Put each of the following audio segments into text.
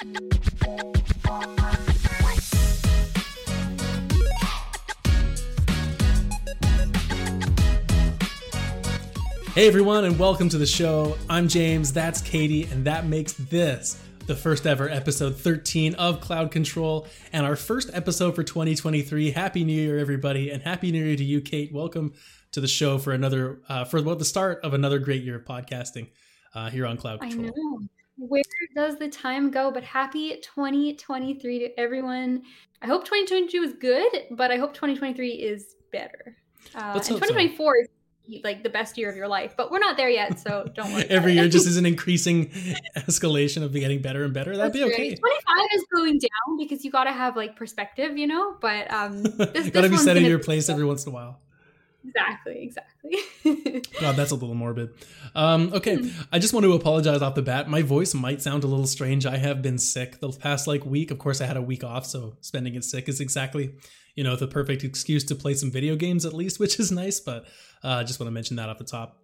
Hey everyone, and welcome to the show. I'm James, that's Katie, and that makes this the first ever episode 13 of Cloud Control and our first episode for 2023. Happy New Year, everybody, and Happy New Year to you, Kate. Welcome to the show for another, uh, for well, the start of another great year of podcasting uh, here on Cloud Control. I know. Where does the time go? But happy 2023 to everyone. I hope 2022 is good, but I hope 2023 is better. Uh, and 2024 so. is like the best year of your life, but we're not there yet, so don't worry. Every year just is an increasing escalation of getting better and better. That'd That's be okay. 25 is going down because you got to have like perspective, you know. But um, this, got to be set in your place every once in a while. Exactly, exactly. God, that's a little morbid. Um, okay, mm. I just want to apologize off the bat. My voice might sound a little strange. I have been sick the past like week. Of course, I had a week off, so spending it sick is exactly you know the perfect excuse to play some video games at least, which is nice. But I uh, just want to mention that off the top.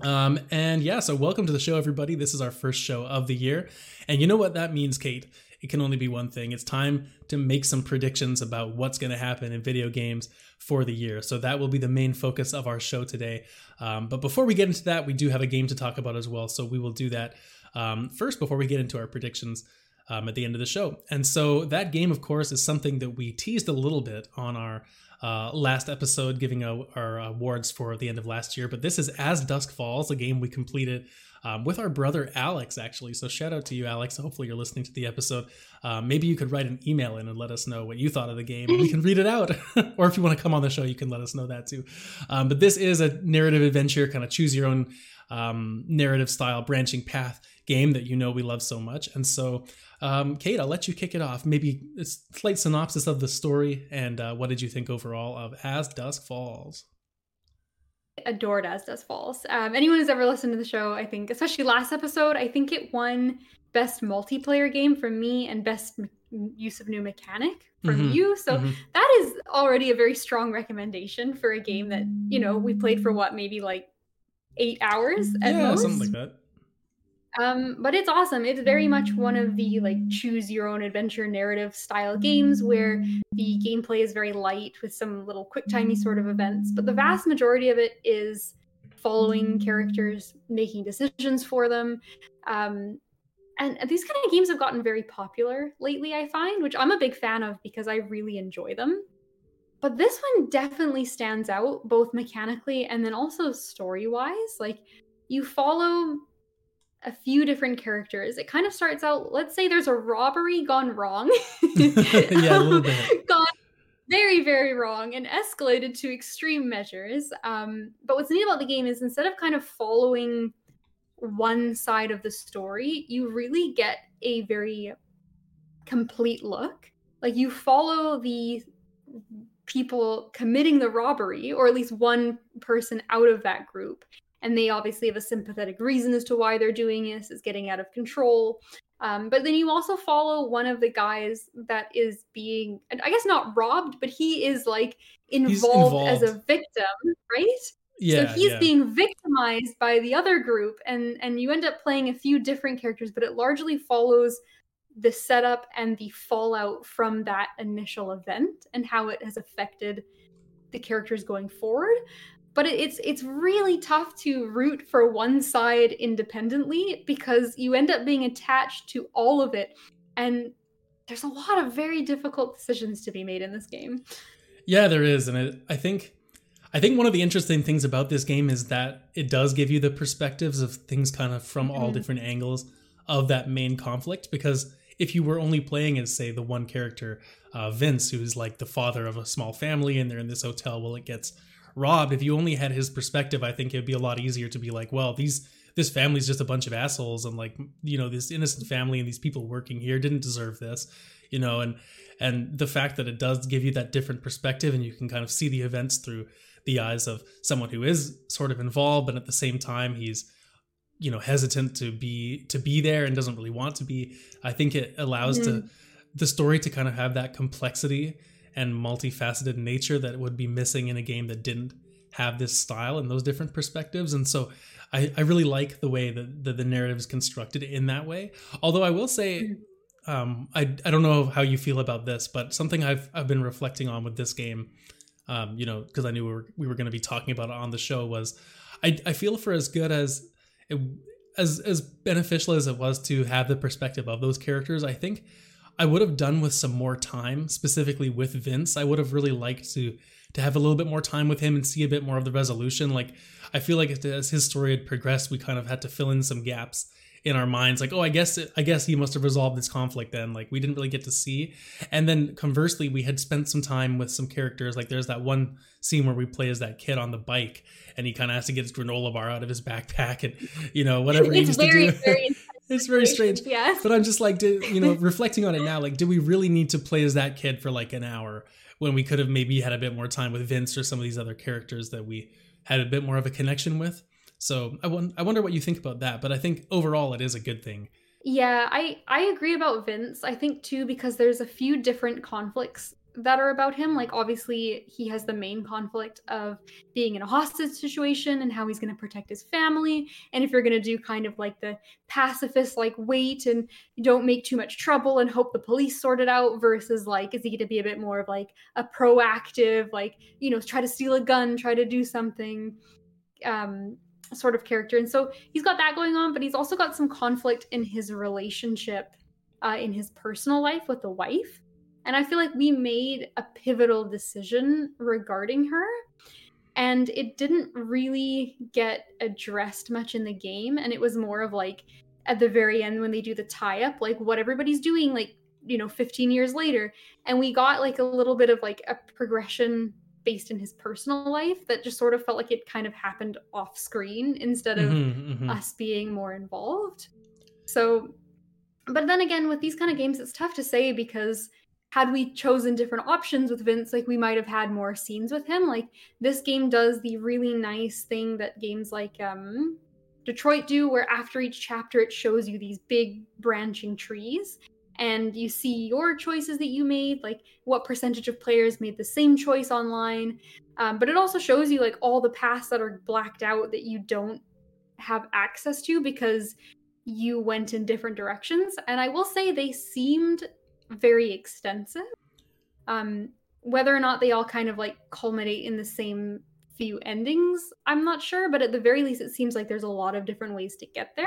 Um, and yeah, so welcome to the show, everybody. This is our first show of the year, and you know what that means, Kate it can only be one thing. It's time to make some predictions about what's going to happen in video games for the year. So that will be the main focus of our show today. Um, but before we get into that, we do have a game to talk about as well. So we will do that um, first before we get into our predictions. Um, at the end of the show. And so that game, of course, is something that we teased a little bit on our uh, last episode, giving a, our awards for the end of last year. But this is As Dusk Falls, a game we completed um, with our brother Alex, actually. So shout out to you, Alex. Hopefully you're listening to the episode. Uh, maybe you could write an email in and let us know what you thought of the game, we can read it out. or if you want to come on the show, you can let us know that too. Um, but this is a narrative adventure, kind of choose your own um, narrative style, branching path game that you know we love so much. And so, um, Kate, I'll let you kick it off. Maybe a slight synopsis of the story and uh, what did you think overall of As Dusk Falls? Adored As Dusk Falls. Um, anyone who's ever listened to the show, I think, especially last episode, I think it won best multiplayer game from me and best m- use of new mechanic from mm-hmm. you. So mm-hmm. that is already a very strong recommendation for a game that you know we played for what maybe like eight hours at yeah, most. something like that. Um, but it's awesome. It's very much one of the like choose your own adventure narrative style games where the gameplay is very light with some little quick timey sort of events, but the vast majority of it is following characters, making decisions for them. Um, and these kind of games have gotten very popular lately, I find, which I'm a big fan of because I really enjoy them. But this one definitely stands out both mechanically and then also story wise. Like, you follow a few different characters. It kind of starts out, let's say there's a robbery gone wrong. yeah, a little bit. gone very, very wrong and escalated to extreme measures. Um, but what's neat about the game is instead of kind of following one side of the story, you really get a very complete look. Like you follow the people committing the robbery, or at least one person out of that group and they obviously have a sympathetic reason as to why they're doing this is getting out of control um, but then you also follow one of the guys that is being i guess not robbed but he is like involved, involved. as a victim right yeah, so he's yeah. being victimized by the other group and and you end up playing a few different characters but it largely follows the setup and the fallout from that initial event and how it has affected the characters going forward but it's it's really tough to root for one side independently because you end up being attached to all of it. And there's a lot of very difficult decisions to be made in this game. Yeah there is. And it, i think i think one of the interesting things about this game is that it does give you the perspectives of things kind of from all mm-hmm. different angles of that main conflict. Because if you were only playing as say the one character uh, vince who's like the father of a small family and they're in this hotel well it gets robbed if you only had his perspective i think it'd be a lot easier to be like well these this family's just a bunch of assholes and like you know this innocent family and these people working here didn't deserve this you know and and the fact that it does give you that different perspective and you can kind of see the events through the eyes of someone who is sort of involved but at the same time he's you know hesitant to be to be there and doesn't really want to be i think it allows mm-hmm. to the story to kind of have that complexity and multifaceted nature that would be missing in a game that didn't have this style and those different perspectives. And so I, I really like the way that the, the narrative is constructed in that way. Although I will say, um, I I don't know how you feel about this, but something I've I've been reflecting on with this game, um, you know, because I knew we were we were going to be talking about it on the show was, I I feel for as good as it, as as beneficial as it was to have the perspective of those characters, I think I would have done with some more time, specifically with Vince. I would have really liked to to have a little bit more time with him and see a bit more of the resolution. Like I feel like as his story had progressed, we kind of had to fill in some gaps in our minds. Like oh i guess it, i guess he must have resolved this conflict then. Like we didn't really get to see. And then conversely we had spent some time with some characters. Like there's that one scene where we play as that kid on the bike and he kind of has to get his granola bar out of his backpack and you know whatever he used very, to do. very it's very strange yeah but i'm just like did, you know reflecting on it now like do we really need to play as that kid for like an hour when we could have maybe had a bit more time with vince or some of these other characters that we had a bit more of a connection with so I, won- I wonder what you think about that, but I think overall it is a good thing. Yeah, I I agree about Vince. I think too because there's a few different conflicts that are about him. Like obviously he has the main conflict of being in a hostage situation and how he's going to protect his family. And if you're going to do kind of like the pacifist like wait and don't make too much trouble and hope the police sort it out versus like is he going to be a bit more of like a proactive like, you know, try to steal a gun, try to do something um sort of character. And so he's got that going on, but he's also got some conflict in his relationship, uh, in his personal life with the wife. And I feel like we made a pivotal decision regarding her. And it didn't really get addressed much in the game. And it was more of like at the very end when they do the tie up, like what everybody's doing, like, you know, 15 years later. And we got like a little bit of like a progression based in his personal life that just sort of felt like it kind of happened off screen instead of mm-hmm, mm-hmm. us being more involved. So, but then again, with these kind of games, it's tough to say because had we chosen different options with Vince, like we might have had more scenes with him. Like this game does the really nice thing that games like um, Detroit do, where after each chapter it shows you these big branching trees and you see your choices that you made, like what percentage of players made the same choice online. Um, but it also shows you like all the paths that are blacked out that you don't have access to because you went in different directions. And I will say they seemed very extensive. Um, whether or not they all kind of like culminate in the same few endings, I'm not sure, but at the very least, it seems like there's a lot of different ways to get there.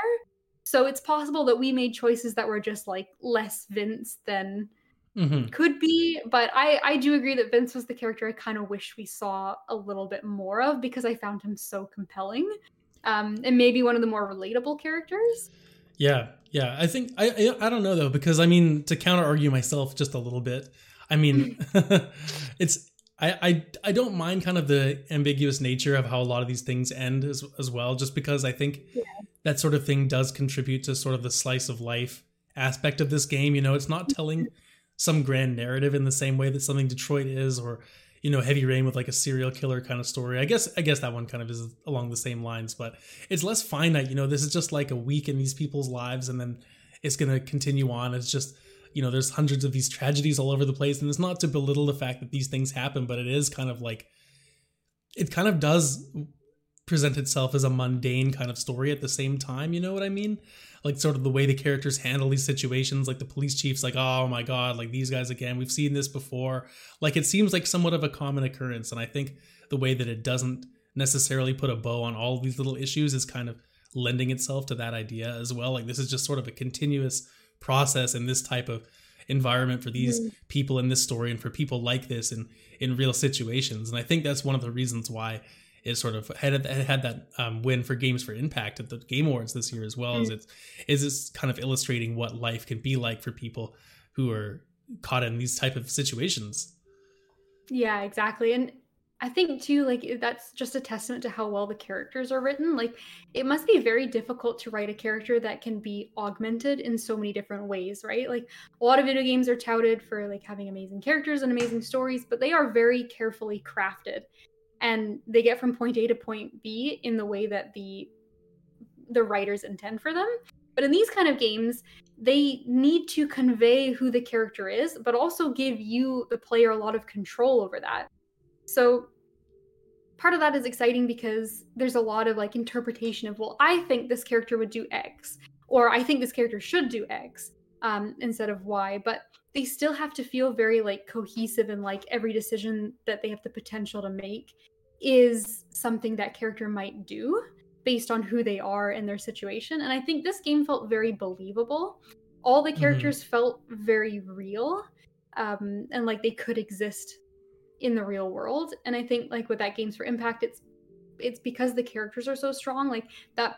So it's possible that we made choices that were just like less Vince than mm-hmm. could be. But I, I do agree that Vince was the character I kind of wish we saw a little bit more of because I found him so compelling. Um, and maybe one of the more relatable characters. Yeah, yeah. I think I, I I don't know though because I mean to counter argue myself just a little bit. I mean, it's I, I I don't mind kind of the ambiguous nature of how a lot of these things end as as well, just because I think yeah. that sort of thing does contribute to sort of the slice of life aspect of this game. You know, it's not telling mm-hmm. some grand narrative in the same way that something Detroit is, or you know, Heavy Rain with like a serial killer kind of story. I guess I guess that one kind of is along the same lines, but it's less finite. You know, this is just like a week in these people's lives, and then it's gonna continue on. It's just you know there's hundreds of these tragedies all over the place and it's not to belittle the fact that these things happen but it is kind of like it kind of does present itself as a mundane kind of story at the same time you know what i mean like sort of the way the characters handle these situations like the police chief's like oh my god like these guys again we've seen this before like it seems like somewhat of a common occurrence and i think the way that it doesn't necessarily put a bow on all these little issues is kind of lending itself to that idea as well like this is just sort of a continuous process in this type of environment for these mm. people in this story and for people like this in in real situations and i think that's one of the reasons why it sort of had had that um, win for games for impact at the game awards this year as well mm. as it's is this kind of illustrating what life can be like for people who are caught in these type of situations yeah exactly and I think too, like that's just a testament to how well the characters are written. Like it must be very difficult to write a character that can be augmented in so many different ways, right? Like a lot of video games are touted for like having amazing characters and amazing stories, but they are very carefully crafted. And they get from point A to point B in the way that the the writers intend for them. But in these kind of games, they need to convey who the character is, but also give you, the player, a lot of control over that. So part of that is exciting because there's a lot of like interpretation of, well, I think this character would do X, or I think this character should do X. um, instead of y but they still have to feel very like cohesive and like every decision that they have the potential to make is something that character might do based on who they are and their situation. And I think this game felt very believable. All the mm-hmm. characters mm-hmm. felt very real um, and like they could exist in the real world. And I think like with that Games for Impact, it's it's because the characters are so strong, like that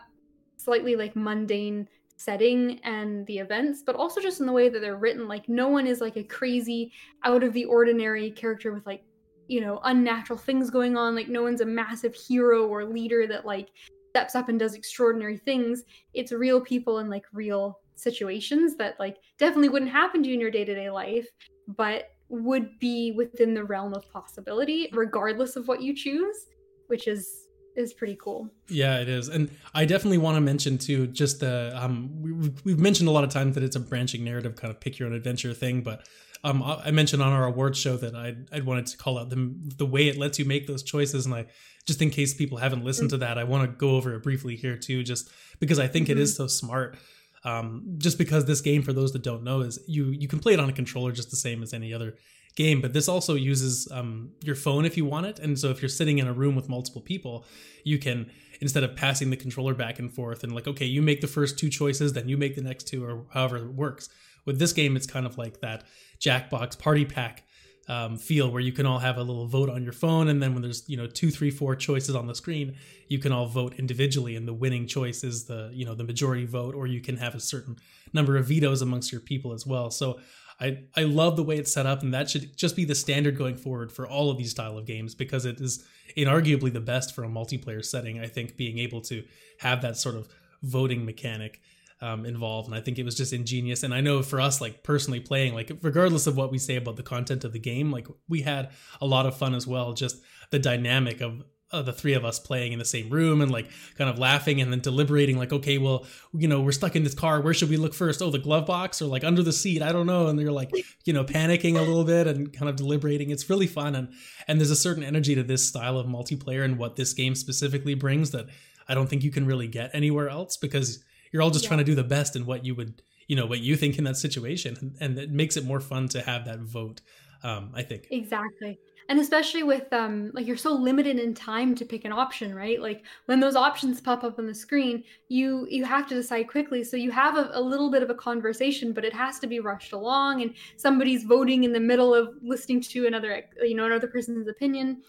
slightly like mundane setting and the events, but also just in the way that they're written. Like no one is like a crazy, out of the ordinary character with like you know unnatural things going on like no one's a massive hero or leader that like steps up and does extraordinary things. It's real people in like real situations that like definitely wouldn't happen to you in your day-to-day life, but would be within the realm of possibility regardless of what you choose, which is is pretty cool. Yeah, it is, and I definitely want to mention too. Just the um, we, we've mentioned a lot of times that it's a branching narrative, kind of pick your own adventure thing. But um, I mentioned on our awards show that I I wanted to call out the the way it lets you make those choices, and I just in case people haven't listened to that, I want to go over it briefly here too, just because I think mm-hmm. it is mm-hmm. so smart. Um, just because this game, for those that don't know, is you you can play it on a controller just the same as any other game, but this also uses um, your phone if you want it. And so if you're sitting in a room with multiple people, you can instead of passing the controller back and forth and like, okay, you make the first two choices, then you make the next two, or however it works. With this game, it's kind of like that Jackbox party pack um, feel where you can all have a little vote on your phone. And then when there's you know two three four choices on the screen you can all vote individually. And the winning choice is the you know the majority vote or you can have a certain number of vetoes amongst your people as well. So i i love the way it's set up and that should just be the standard going forward for all of these style of games because it is inarguably the best for a multiplayer setting i think being able to have that sort of voting mechanic um, involved and i think it was just ingenious. And i know for us like personally playing like regardless of what we say about the content of the game like we had a lot of fun as well just the dynamic of the three of us playing in the same room and like kind of laughing and then deliberating like okay well you know we're stuck in this car. Where should we look first? Oh the glove box or like under the seat? I don't know. And they're like you know panicking a little bit and kind of deliberating. It's really fun and and there's a certain energy to this style of multiplayer and what this game specifically brings that i don't think you can really get anywhere else because you're all just yeah. trying to do the best in what you would you know what you think in that situation and, it makes it more fun to have that vote um, i think. Exactly. And especially with um like you're so limited in time to pick an option right? Like when those options pop up on the screen you you have to decide quickly. So you have a, a, little bit of a conversation but it has to be rushed along and somebody's voting in the middle of listening to another you know another person's opinion.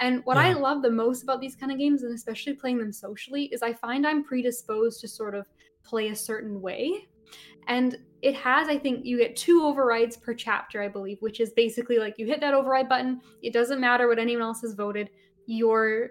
And what yeah. i love the most about these kind of games and especially playing them socially is i find i'm predisposed to sort of play a certain way. And it has, I think, you get two overrides per chapter, I believe, which is basically like you hit that override button. It doesn't matter what anyone else has voted, your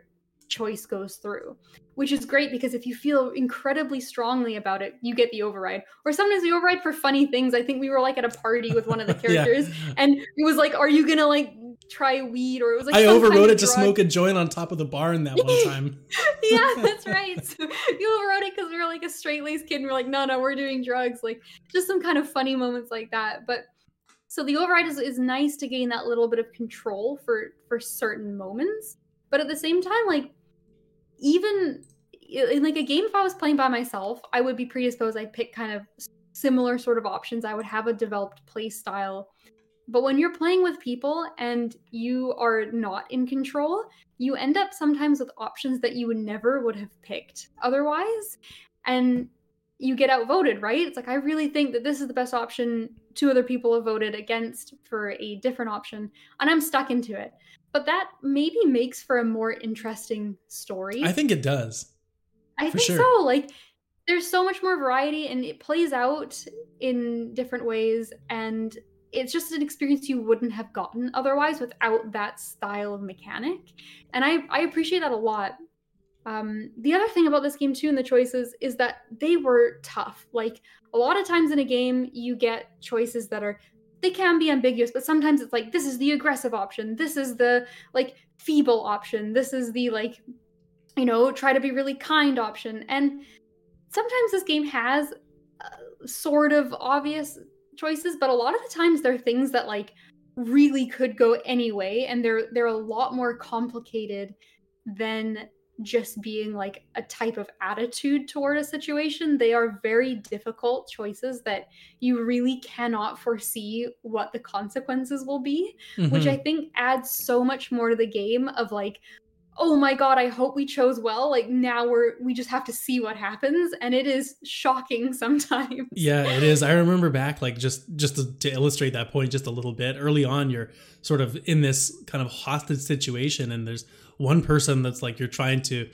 choice goes through, which is great because if you feel incredibly strongly about it, you get the override. Or sometimes the override for funny things. I think we were like at a party with one of the characters, yeah. and it was like, "Are you gonna like try weed or it was like I overrode it to smoke a joint on top of the barn that one time. yeah, that's right. So you overrode it because we were like a straight laced kid and we are like, no, no, we're doing drugs. Like just some kind of funny moments like that. But so the override is, is nice to gain that little bit of control for for certain moments. But at the same time, like even in like a game if I was playing by myself, I would be predisposed. I'd pick kind of similar sort of options. I would have a developed play style but when you're playing with people and you are not in control, you end up sometimes with options that you never would have picked otherwise. And you get outvoted, right? It's like, I really think that this is the best option. Two other people have voted against for a different option, and I'm stuck into it. But that maybe makes for a more interesting story. I think it does. I think sure. so. Like, there's so much more variety, and it plays out in different ways. And it's just an experience you wouldn't have gotten otherwise without that style of mechanic and i i appreciate that a lot um, the other thing about this game too and the choices is that they were tough like a lot of times in a game you get choices that are they can be ambiguous but sometimes it's like this is the aggressive option. This is the like feeble option. This is the like you know try to be really kind option. And sometimes this game has uh, sort of obvious choices, but a lot of the times they're things that like really could go anyway and they're they're a lot more complicated than just being like a type of attitude toward a situation. They are very difficult choices that you really cannot foresee what the consequences will be, mm-hmm. which I think adds so much more to the game of like, oh my god i hope we chose well. Like now we're we just have to see what happens. And it is shocking sometimes. Yeah it is. I remember back like just just to, to, illustrate that point just a little bit early on you're sort of in this kind of hostage situation and there's one person that's like you're trying to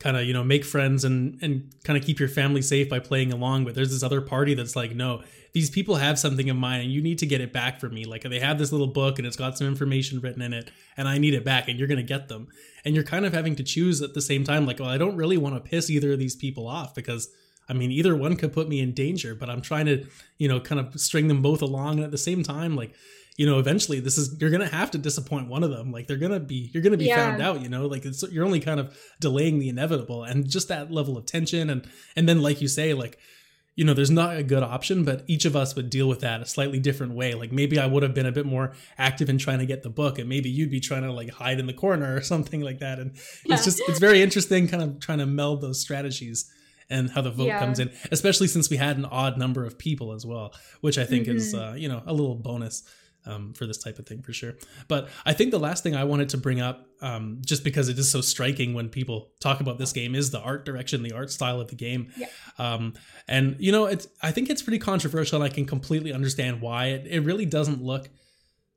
kind of you know make friends and and kind of keep your family safe by playing along but there's this other party that's like no these people have something in mind and you need to get it back for me. Like they have this little book and it's got some information written in it and i need it back and you're going to get them. And you're kind of having to choose at the same time like well i don't really want to piss either of these people off because i mean either one could put me in danger but i'm trying to you know kind of string them both along and at the same time like you know eventually this is you're gonna have to disappoint one of them like they're gonna be you're gonna be yeah. found out you know like it's you're only kind of delaying the inevitable and just that level of tension and and then like you say like you know there's not a good option but each of us would deal with that a slightly different way like maybe i would have been a bit more active in trying to get the book and maybe you'd be trying to like hide in the corner or something like that and yeah. it's just it's very interesting kind of trying to meld those strategies and how the vote yeah. comes in especially since we had an odd number of people as well which i think mm-hmm. is uh, you know a little bonus um, for this type of thing for sure. But I think the last thing I wanted to bring up, um, just because it is so striking when people talk about this game, is the art direction, the art style of the game. Yeah. Um, and you know, it's I think it's pretty controversial, and I can completely understand why. It it really doesn't look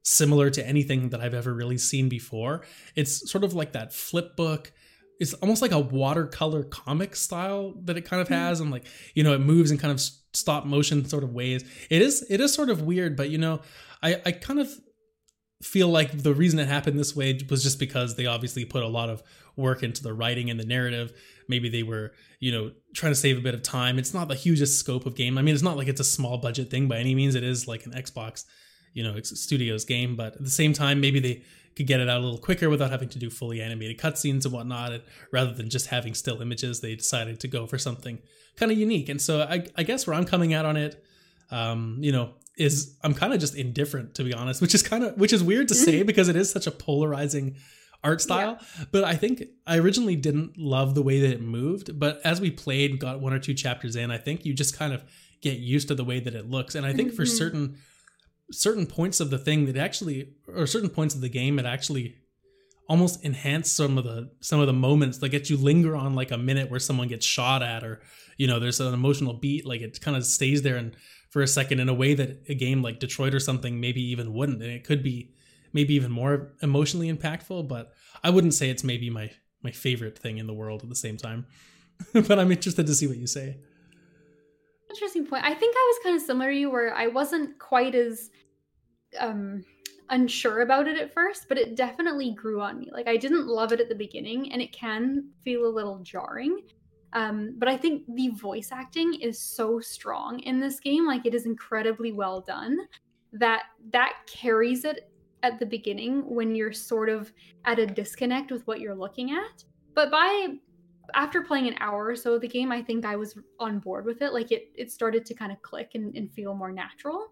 similar to anything that I've ever really seen before. It's sort of like that flip book it's almost like a watercolor comic style that it kind of mm-hmm. has and like you know it moves in kind of stop motion sort of ways it is it is sort of weird but you know I, I kind of feel like the reason it happened this way was just because they obviously put a lot of work into the writing and the narrative. Maybe they were, you know, trying to save a bit of time. It's not the hugest scope of game. I mean, it's not like it's a small budget thing by any means. It is like an Xbox, you know, studios game, but at the same time, maybe they could get it out a little quicker without having to do fully animated cutscenes and whatnot. And rather than just having still images, they decided to go for something kind of unique. And so I, I guess where I'm coming out on it, um, you know, is I'm kind of just indifferent to be honest, which is kind of which is weird to say mm-hmm. because it is such a polarizing art style. Yeah. But I think I originally didn't love the way that it moved, but as we played, got one or two chapters in, I think you just kind of get used to the way that it looks. And I think mm-hmm. for certain certain points of the thing that actually or certain points of the game it actually almost enhance some of the some of the moments that get you linger on like a minute where someone gets shot at or you know there's an emotional beat like it kind of stays there and for a second in a way that a game like Detroit or something maybe even wouldn't. And it could be maybe even more emotionally impactful, but I wouldn't say it's maybe my my favorite thing in the world at the same time. but I'm interested to see what you say. Interesting point. I think I was kind of similar to you where I wasn't quite as um unsure about it at first, but it definitely grew on me. Like I didn't love it at the beginning and it can feel a little jarring. Um, but I think the voice acting is so strong in this game. Like it is incredibly well done that that carries it at the beginning when you're sort of at a disconnect with what you're looking at. But by after playing an hour or so of the game, I think I was on board with it. Like it it started to kind of click and, and feel more natural.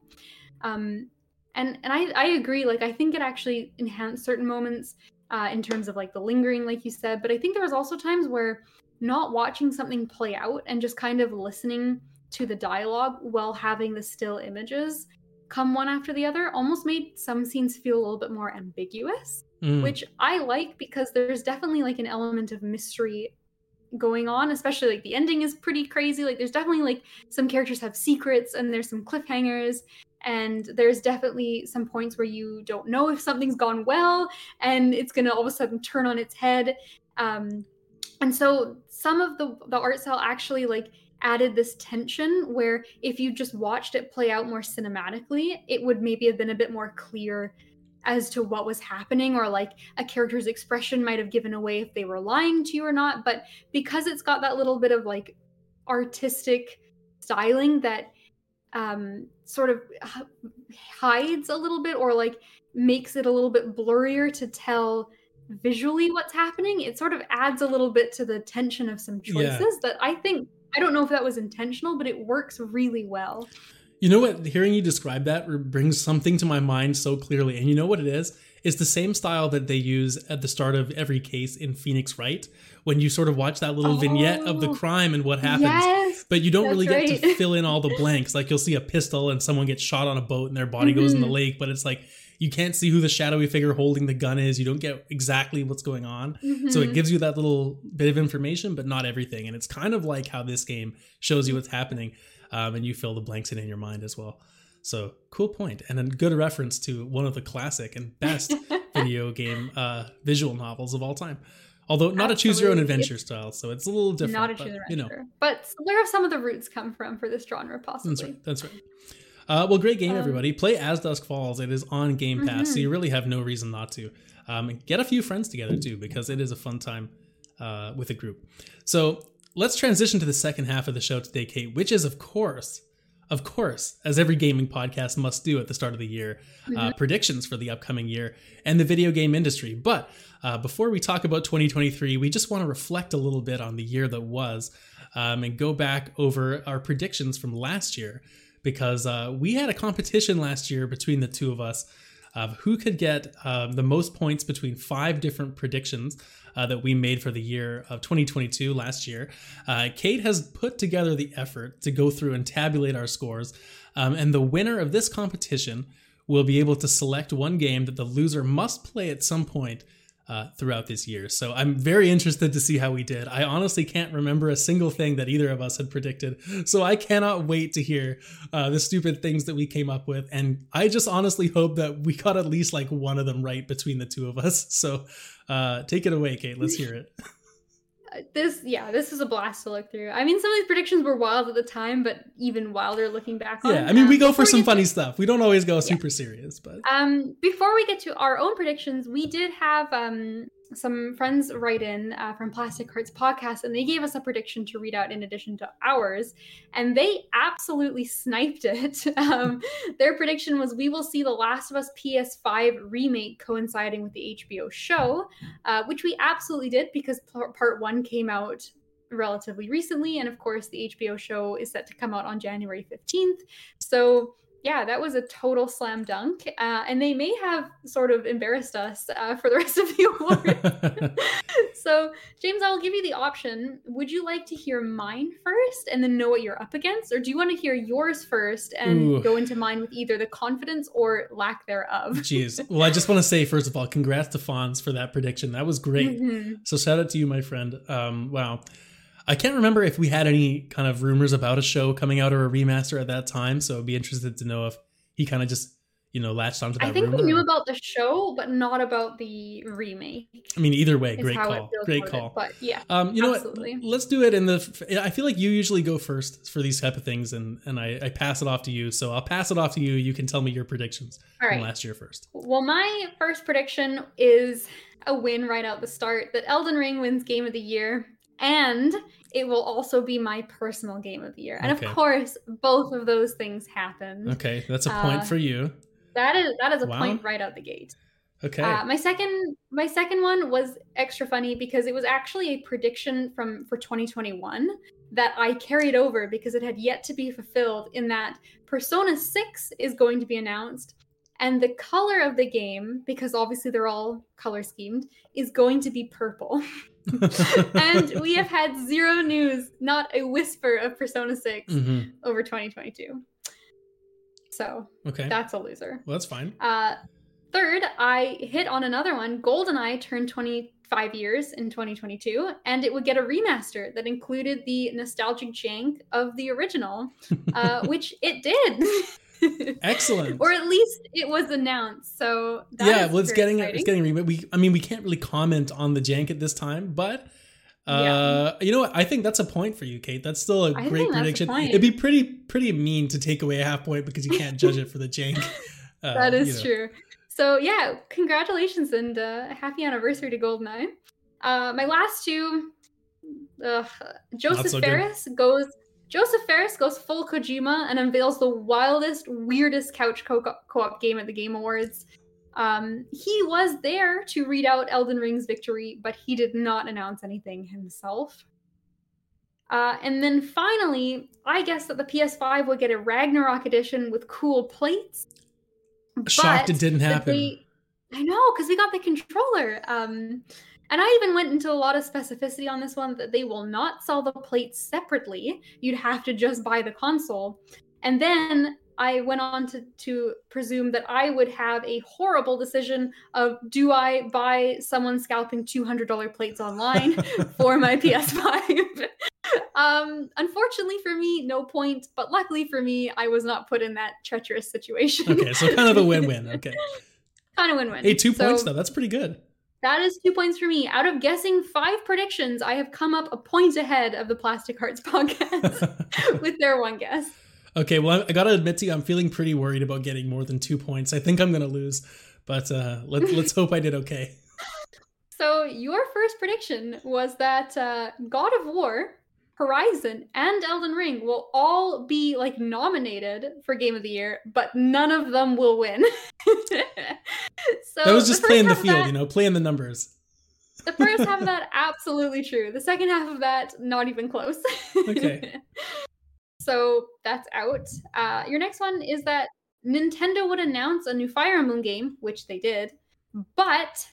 Um, and and I, I agree. Like I think it actually enhanced certain moments uh, in terms of like the lingering, like you said. But I think there was also times where not watching something play out and just kind of listening to the dialogue while having the still images come one after the other almost made some scenes feel a little bit more ambiguous, mm. which I like because there's definitely like an element of mystery going on, especially like the ending is pretty crazy. Like there's definitely like some characters have secrets and there's some cliffhangers and there's definitely some points where you don't know if something's gone well and it's going to all of a sudden turn on its head. Um, and so some of the the art style actually like added this tension where if you just watched it play out more cinematically it would maybe have been a bit more clear as to what was happening or like a character's expression might have given away if they were lying to you or not. But because it's got that little bit of like artistic styling that um sort of hides a little bit or like makes it a little bit blurrier to tell visually what's happening, it sort of adds a little bit to the tension of some choices yeah. that I think I don't know if that was intentional, but it works really well. You know what? Hearing you describe that brings something to my mind so clearly. And you know what it is? It's the same style that they use at the start of every case in Phoenix Wright, when you sort of watch that little oh, vignette of the oh, crime and what happens. Yes, but you don't really get right. to fill in all the blanks. Like you'll see a pistol and someone gets shot on a boat and their body mm-hmm. goes in the mm-hmm. lake, but it's like you can't see who the shadowy figure holding the gun is. You don't get exactly what's going on. Mm-hmm. So it mm-hmm. gives you that little bit of information, but not everything. And it's kind of like how this game shows you what's happening um, and you fill the blanks in in your mind as well. So cool point, and a good reference to one of the classic and best video game uh, visual novels of all time. Although not Absolutely. a choose your own adventure it's style, so it's a little different. Not a choose your own adventure, you know. but where have some of the roots come from for this genre, possibly? That's right. That's right. Uh, well, great game, um, everybody. Play As Dusk Falls. It is on Game Pass, mm-hmm. so you really have no reason not to. Um, get a few friends together too, because it is a fun time uh, with a group. So let's transition to the second half of the show today, Kate, which is, of course, of course, as every gaming podcast must do at the start of the year, uh, mm-hmm. uh, predictions for the upcoming year and the video game industry. But uh, before we talk about 2023, we just want to reflect a little bit on the year that was um, and go back over our predictions from last year because uh, we had a competition last year between the two of us of who could get um, the most points between five different predictions uh, that we made for the year of 2022 last year. Uh, Kate has put together the effort to go through and tabulate our scores, um, and the winner of this competition will be able to select one game that the loser must play at some point uh, throughout this year. So I'm very interested to see how we did. I honestly can't remember a single thing that either of us had predicted. So I cannot wait to hear uh, the stupid things that we came up with. And I just honestly hope that we got at least like one of them right between the two of us. So uh, take it away, Kate. Let's hear it. this yeah this was a blast to look through. I mean some of these predictions were wild at the time but even wilder looking back yeah i mean we go for some funny to, stuff. We don't always go super yeah. serious but um before we get to our own predictions we did have um some friends write in uh, from Plastic Hearts podcast, and they gave us a prediction to read out in addition to ours, and they absolutely sniped it. um, their prediction was we will see The Last of Us PS5 remake coinciding with the HBO show, uh, which we absolutely did because part one came out relatively recently, and of course the HBO show is set to come out on January 15th. So yeah, that was a total slam dunk. Uh, and they may have sort of embarrassed us uh, for the rest of the award. so, James, I will give you the option. Would you like to hear mine first and then know what you're up against? Or do you want to hear yours first and Ooh. go into mine with either the confidence or lack thereof? Jeez. Well, I just want to say, first of all, congrats to Fonz for that prediction. That was great. Mm-hmm. So, shout out to you, my friend. Um, wow. I can't remember if we had any kind of rumors about a show coming out or a remaster at that time, so I'd be interested to know if he kind of just you know latched onto that. I think rumor, we knew about the show, but not about the remake. I mean, either way, great call, great call. It, but yeah, um, you know absolutely. what? Let's do it in the. I feel like you usually go first for these type of things, and and I, I pass it off to you. So I'll pass it off to you. You can tell me your predictions All right. from last year first. Well, my first prediction is a win right out the start. That Elden Ring wins Game of the Year, and it will also be my personal game of the year. And okay. of course, both of those things happen. Okay, that's a point uh, for you. That is that is a wow. point right out the gate. Okay. Uh, my second my second one was extra funny because it was actually a prediction from for 2021 that I carried over because it had yet to be fulfilled in that Persona 6 is going to be announced and the color of the game because obviously they're all color schemed is going to be purple. and we have had zero news, not a whisper of Persona 6 mm-hmm. over 2022. So okay. that's a loser. Well, that's fine. Uh, third, I hit on another one. GoldenEye turned 25 years in 2022, and it would get a remaster that included the nostalgic jank of the original, uh, which it did. Excellent. or at least it was announced. So yeah, well, it's getting exciting. it's getting remade. We, I mean, we can't really comment on the jank at this time, but. Uh, yeah. you know what? I think that's a point for you, Kate. That's still a I great prediction. A It'd be pretty pretty mean to take away a half point because you can't judge it for the jank. Uh, that is you know. true. So yeah, congratulations and uh, happy anniversary to GoldenEye. Uh, my last two, uh, Joseph so Fares good. goes Joseph Fares goes full Kojima and unveils the wildest, weirdest couch co op game at the Game Awards. Um, he was there to read out Elden Ring's victory, but he did not announce anything himself. Uh, and then finally, I guess that the PS5 would get a Ragnarok edition with cool plates. Shocked it didn't happen. They, I know, because we got the controller. Um, and I even went into a lot of specificity on this one that they will not sell the plates separately. You'd have to just buy the console. And then I went on to, to presume that I would have a horrible decision of do I buy someone scalping $200 plates online for my PS5? um, unfortunately for me, no point. But luckily for me, I was not put in that treacherous situation. okay, so kind of a win win. Okay. kind of win win. Hey, two so, points though. That's pretty good. That is two points for me. Out of guessing five predictions, I have come up a point ahead of the Plastic Hearts podcast with their one guess. Okay, well, I, gotta admit to you, I'm feeling pretty worried about getting more than two points. I think I'm gonna lose, but uh, let, let's hope I did okay. So your first prediction was that uh, God of War, Horizon, and Elden Ring will all be like nominated for Game of the Year, but none of them will win. so that was just playing the field, that, you know, playing the numbers. The first half of that, absolutely true. The second half of that, not even close. okay. So that's out. Uh, your next one is that Nintendo would announce a new Fire Emblem game, which they did, but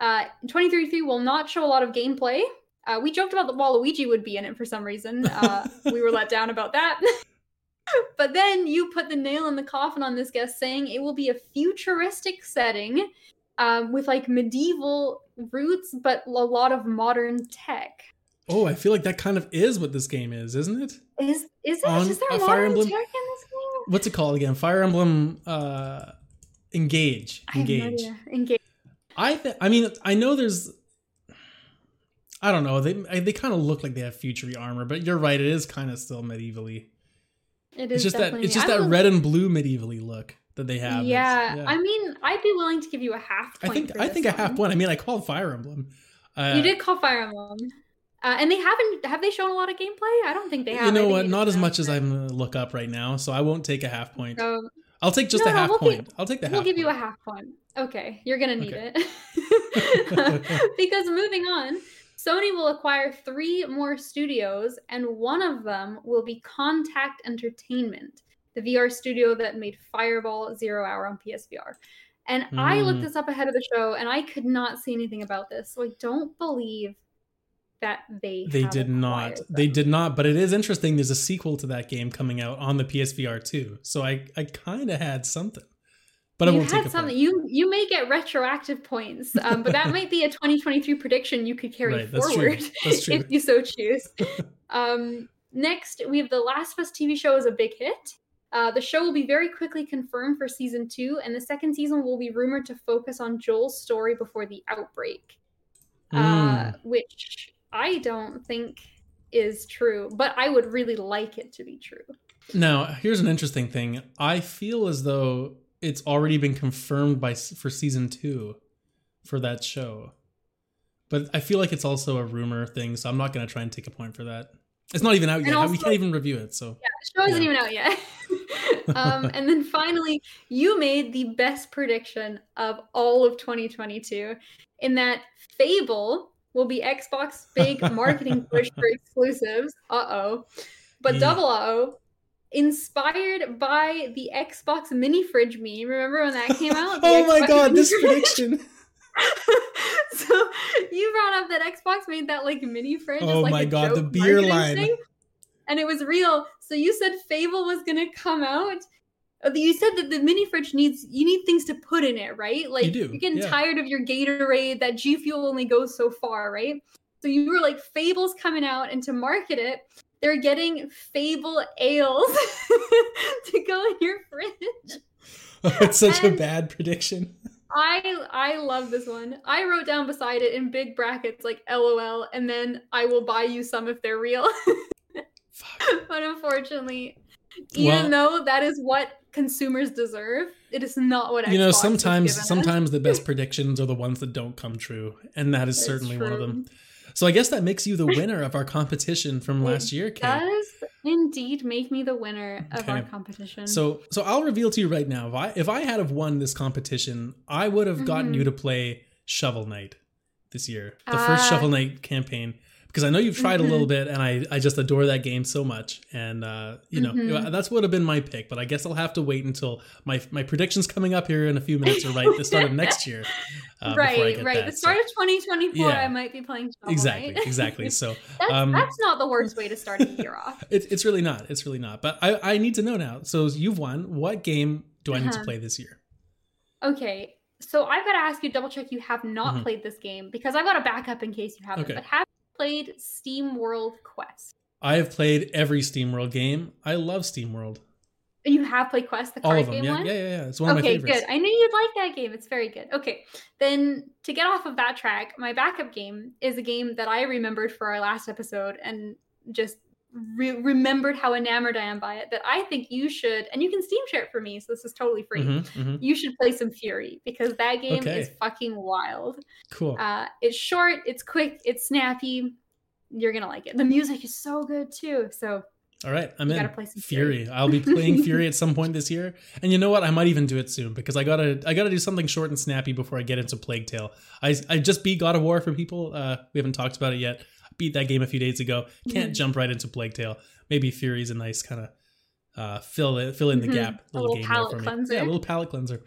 uh, 2033 will not show a lot of gameplay. Uh, we joked about that Waluigi would be in it for some reason. Uh, we were let down about that. but then you put the nail in the coffin on this guest, saying it will be a futuristic setting um, with like medieval roots, but a lot of modern tech. Oh, I feel like that kind of is what this game is, isn't it? Is is it? On is there a Fire Emblem? Tech in this game? What's it called again? Fire Emblem uh, Engage. Engage. No Engage. I th- I mean, I know there's. I don't know. They they kind of look like they have futury armor, but you're right. It is kind of still medievally. It is. It's just that. It's just that red and blue medievally look that they have. Yeah, yeah, I mean, I'd be willing to give you a half. Point. I think. I think one. a half point. I mean, I called Fire Emblem. Uh, you did call Fire Emblem. Uh, and they haven't have they shown a lot of gameplay? I don't think they have. You know what? Not as much as I'm gonna look up right now, so I won't take a half point. So, I'll take just no, a half we'll point. I'll take the half. We'll give point. you a half point. Okay, you're gonna need okay. it because moving on, Sony will acquire three more studios, and one of them will be Contact Entertainment, the VR studio that made Firewall Zero Hour on PSVR. And mm. I looked hmm. this up ahead of the show, and I could not see anything about this, so I don't believe that they they did not them. they did not but it is interesting there's a sequel to that game coming out on the psvr too so i i kind of had something but you I won't had something. You you may get retroactive points, um, but that might be a 2023 prediction you could carry right, forward if you so choose. um, next, we have the Last of Us TV show is a big hit. Uh, the show will be very quickly confirmed for season two, and the second season will be rumored to focus on Joel's story before the outbreak, mm. uh, which I don't think is true, but I would really like it to be true. Now, here's an interesting thing. I feel as though it's already been confirmed by for season 2 for that show. But I feel like it's also a rumor thing, so I'm not going to try and take a point for that. It's not even out yet. Also, we can't even review it, so Yeah, the show isn't yeah. even out yet. um, and then finally, you made the best prediction of all of 2022 in that Fable will be Xbox big marketing push for exclusives. Uh oh. But yeah. double uh oh. Inspired by the Xbox mini fridge meme. Remember when that came out? oh my god, this prediction. so you brought up that Xbox made that like mini fridge. Oh like my god, the beer line. Thing, and it was real. So you said Fable was gonna come out uh, you said that the mini fridge needs you need things to put in it, right? Like you are getting yeah. tired of your Gatorade. That G Fuel only goes so far, right? So you were like Fable's coming out, and to market it, they're getting Fable ales to go in your fridge. Oh, it's such and a bad prediction. I I love this one. I wrote down beside it in big brackets like LOL, and then I will buy you some if they're real. but unfortunately, even well, though that is what consumers deserve. It is not what I you know. Sometimes, sometimes the best predictions are the ones that don't come true, and that is That's certainly true. one of them. So I guess that makes you the winner of our competition from last year, Kate. Does indeed make me the winner of okay. our competition. So, so I'll reveal to you right now. If I if I had have won this competition, I would have gotten mm-hmm. you to play Shovel Knight this year, the uh, first Shovel Knight campaign, because I know you've tried Mhm. a little bit, and I I just adore that game so much, and uh, you know Mhm. that's would have been my pick, but I guess I'll have to wait until my my predictions coming up here in a few minutes are right the start of next year. uh, before I right, get right. that, the so- start of 2024, Yeah. I might be playing Shovel exactly, exactly. So that's, um, that's not the worst way to start a year off. it, it's really not. It's really not. But I I need to know now. So you've won. What game do I need to Uh-huh. play this year? Okay, so I've got to ask you, double check you have not Mhm. played this game because I've got a backup in case you haven't. Okay. But have played SteamWorld Quest? I have played every SteamWorld game. I love SteamWorld. You have played Quest, the All of them. game Yeah, one? yeah, yeah, yeah. It's one of my favorites. okay, good. I knew you'd like that game. It's very good. Okay, then to get off of that track, my backup game is a game that I remembered for our last episode and just re- remembered how enamored I am by it. That I think you should, and you can Steam share it for me, so this is totally free. Mhm, mhm. You should play some Furi because that game Okay. is fucking wild. Cool. Uh, it's short, it's quick, it's snappy. You're gonna like it. The music is so good too. So All right, I'm you in. some Furi. I'll be playing Furi at some point this year. And you know what? I might even do it soon because I gotta I gotta do something short and snappy before I get into Plague Tale. I I just beat God of War for people. Uh, we haven't talked about it yet. Beat that game a few days ago. Can't Mhm. jump right into Plague Tale. Maybe Furi's a nice kind of uh, fill it, fill in the Mhm. gap. A little game palate there for me. cleanser. Yeah, a little palate cleanser.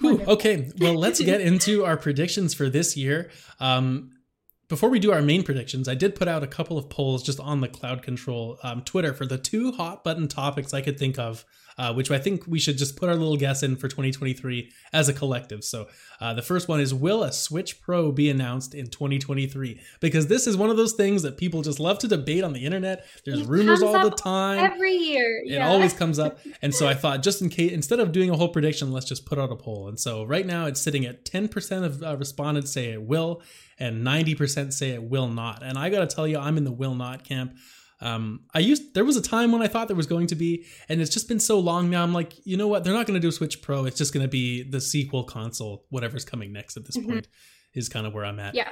Whew, okay, well, let's get into our predictions for this year. Um, before we do our main predictions, I did put out a couple of polls just on the Cloud Control um, Twitter for the two hot button topics I could think of, uh, which I think we should just put our little guess in for 2023 as a collective. So uh, the first one is Will a Switch Pro be announced in 2023? Because this is one of those things that people just love to debate on the internet. There's It rumors all the time. every year. It always comes up. And so I thought, just in case, instead of doing a whole prediction, let's just put out a poll. And so right now it's sitting at 10% of uh, respondents say it will, and 90% say it will not. And I got to tell you, I'm in the will not camp. Um, I used there was a time when I thought there was going to be, and it's just been so long now. I'm like, you know what? They're not going to do a Switch Pro. It's just going to be the sequel console, whatever's coming next at this Mhm. point, is kind of where I'm at. Yeah.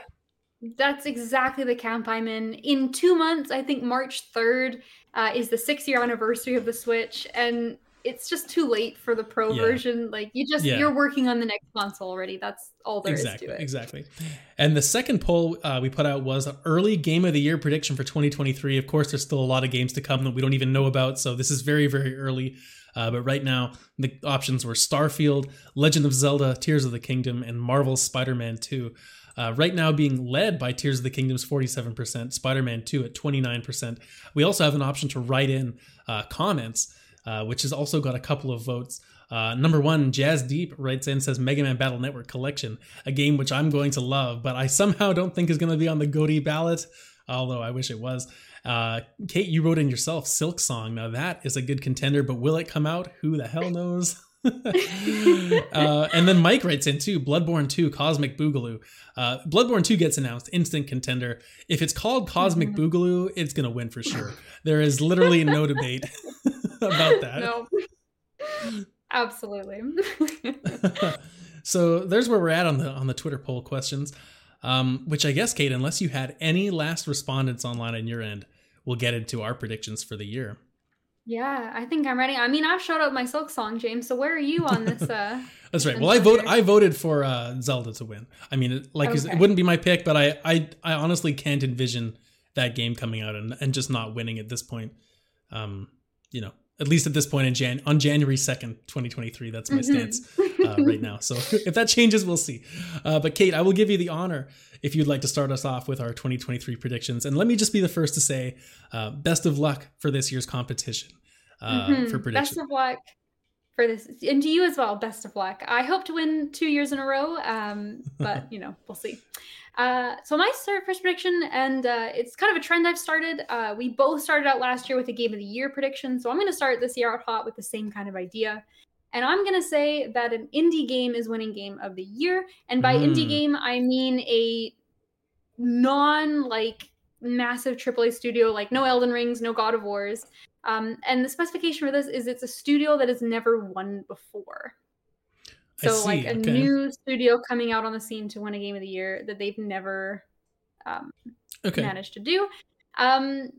That's exactly the camp I'm in. In two months, I think March 3rd uh, is the six year anniversary of the Switch, and it's just too late for the Pro Yeah. version. Like, you just, Yeah. you're working on the next console already. That's all there is exactly, to it. exactly. And the second poll uh, we put out was an early game of the year prediction for 2023. Of course, there's still a lot of games to come that we don't even know about, so this is very, very early. Uh, but right now, the options were Starfield, Legend of Zelda, Tears of the Kingdom, and Marvel's Spider-Man 2. Uh, right now, being led by Tears of the Kingdom's 47%, Spider-Man 2 at 29%. We also have an option to write in uh, comments, uh, which has also got a couple of votes. Uh, number one, Jazz Deep writes in says Mega Man Battle Network Collection, a game which I'm going to love, but I somehow don't think is going to be on the GOTY ballot, although I wish it was. Uh, Kate, you wrote in yourself Silksong. Now that is a good contender, but will it come out? Who the hell knows? uh, and then Mike writes in too Bloodborne 2 Cosmic Boogaloo. Uh, Bloodborne 2 gets announced, instant contender. If it's called Cosmic Mm-hmm. Boogaloo, it's going to win for sure. There is literally no debate about that. No. Absolutely. so there's where we're at on the on the Twitter poll questions. Um, which I guess, Kate, unless you had any last respondents online on your end, we'll get into our predictions for the year. yeah, I think I'm ready. I mean, I've showed up my Silksong, James. So where are you on this? Uh, That's right. Well, I vote. I voted for uh, Zelda to win. I mean, it- like Okay. it wouldn't be my pick, but I, I, I honestly can't envision that game coming out and, and just not winning at this point. Um, you know, at least at this point in Jan on January second, twenty twenty three. That's my Mhm. stance uh, right now. So if that changes, we'll see. Uh, but Kate, I will give you the honor if you'd like to start us off with our 2023 predictions. And let me just be the first to say, uh, best of luck for this year's competition uh, Mhm. for predictions. Best of luck for this, and to you as well. Best of luck. I hope to win two years in a row, um, but you know, we'll see. Uh, so my first prediction, and uh, it's kind of a trend I've started. Uh, we both started out last year with a game of the year prediction, so I'm going to start this year out hot with the same kind of idea. And I'm going to say that an indie game is winning game of the year. And by indie Mm. game, I mean a non like massive AAA studio, like no Elden Rings, no God of Wars. Um, and the specification for this is it's a studio that has never won before. I So like a okay. new studio coming out on the scene to win a game of the year that they've never um, Okay. managed to do. Um,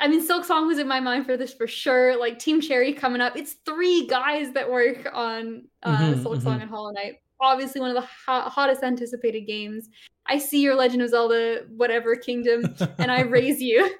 I mean, Silksong was in my mind for this for sure. Like Team Cherry coming up. It's three guys that work on uh, Mhm, Silksong mhm. and Hollow Knight. obviously one of the ho- hottest anticipated games. I see your Legend of Zelda, whatever kingdom, and I raise you.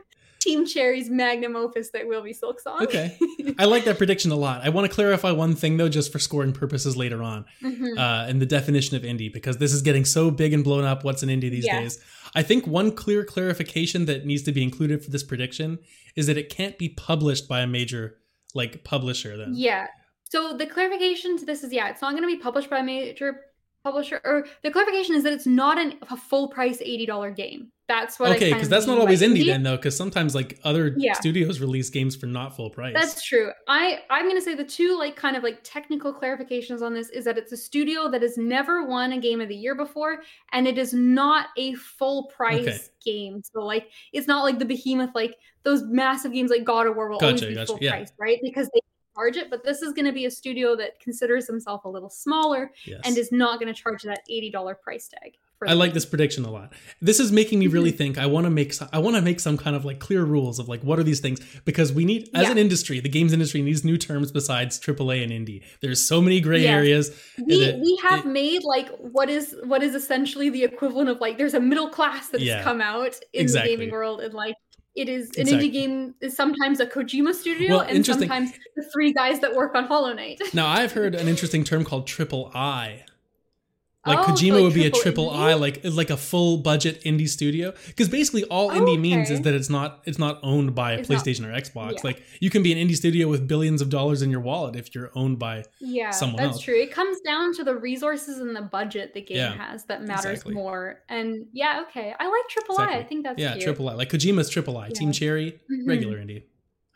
Team Cherry's magnum opus that will be Silksong. Okay. I like that prediction a lot. I want to clarify one thing though, just for scoring purposes later on, Mhm. uh, and the definition of indie, because this is getting so big and blown up. What's an indie these Yeah. days? I think one clear clarification that needs to be included for this prediction is that it can't be published by a major like publisher. Then, Yeah. So the clarification to this is yeah, it's not going to be published by a major publisher. Or the clarification is that it's not an, a full price eighty dollar game. That's what. Okay, because that's not always indie then though, because sometimes like other Yeah. studios release games for not full price. That's true. I I'm gonna say the two like kind of like technical clarifications on this is that it's a studio that has never won a game of the year before, and it is not a full price Okay. game. So like it's not like the behemoth like those massive games like God of War will always be gotcha, full yeah. price, right? Because they charge it. But this is gonna be a studio that considers themselves a little smaller yes. and is not gonna charge that eighty dollar price tag. I like this prediction a lot. This is making me really Mhm. think. I want to make. some- I want to make some kind of like clear rules of like what are these things because we need as Yeah. an industry, the games industry needs new terms besides AAA and indie. There's so many gray Yes. areas. we it- we have it- made like what is what is essentially the equivalent of like there's a middle class that's Yeah. come out in Exactly. the gaming world and like it is an Exactly. indie game is sometimes a Kojima studio Well, and sometimes the three guys that work on Hollow Knight. Now I've heard an interesting term called triple I. Like Oh, so, Kojima like, would be a triple indie? I, like like a full budget indie studio. Because basically all indie means is that it's not it's not owned by a It's not- PlayStation or Xbox. yeah. Like you can be an indie studio with billions of dollars in your wallet if you're owned by yeah, someone that's else. true. It comes down to the resources and the budget the game Yeah, has that matters exactly. more. And yeah, okay. I like triple I. I think that's yeah cute. triple I. Like Kojima's triple I. Team Yeah. Cherry Mhm. regular indie.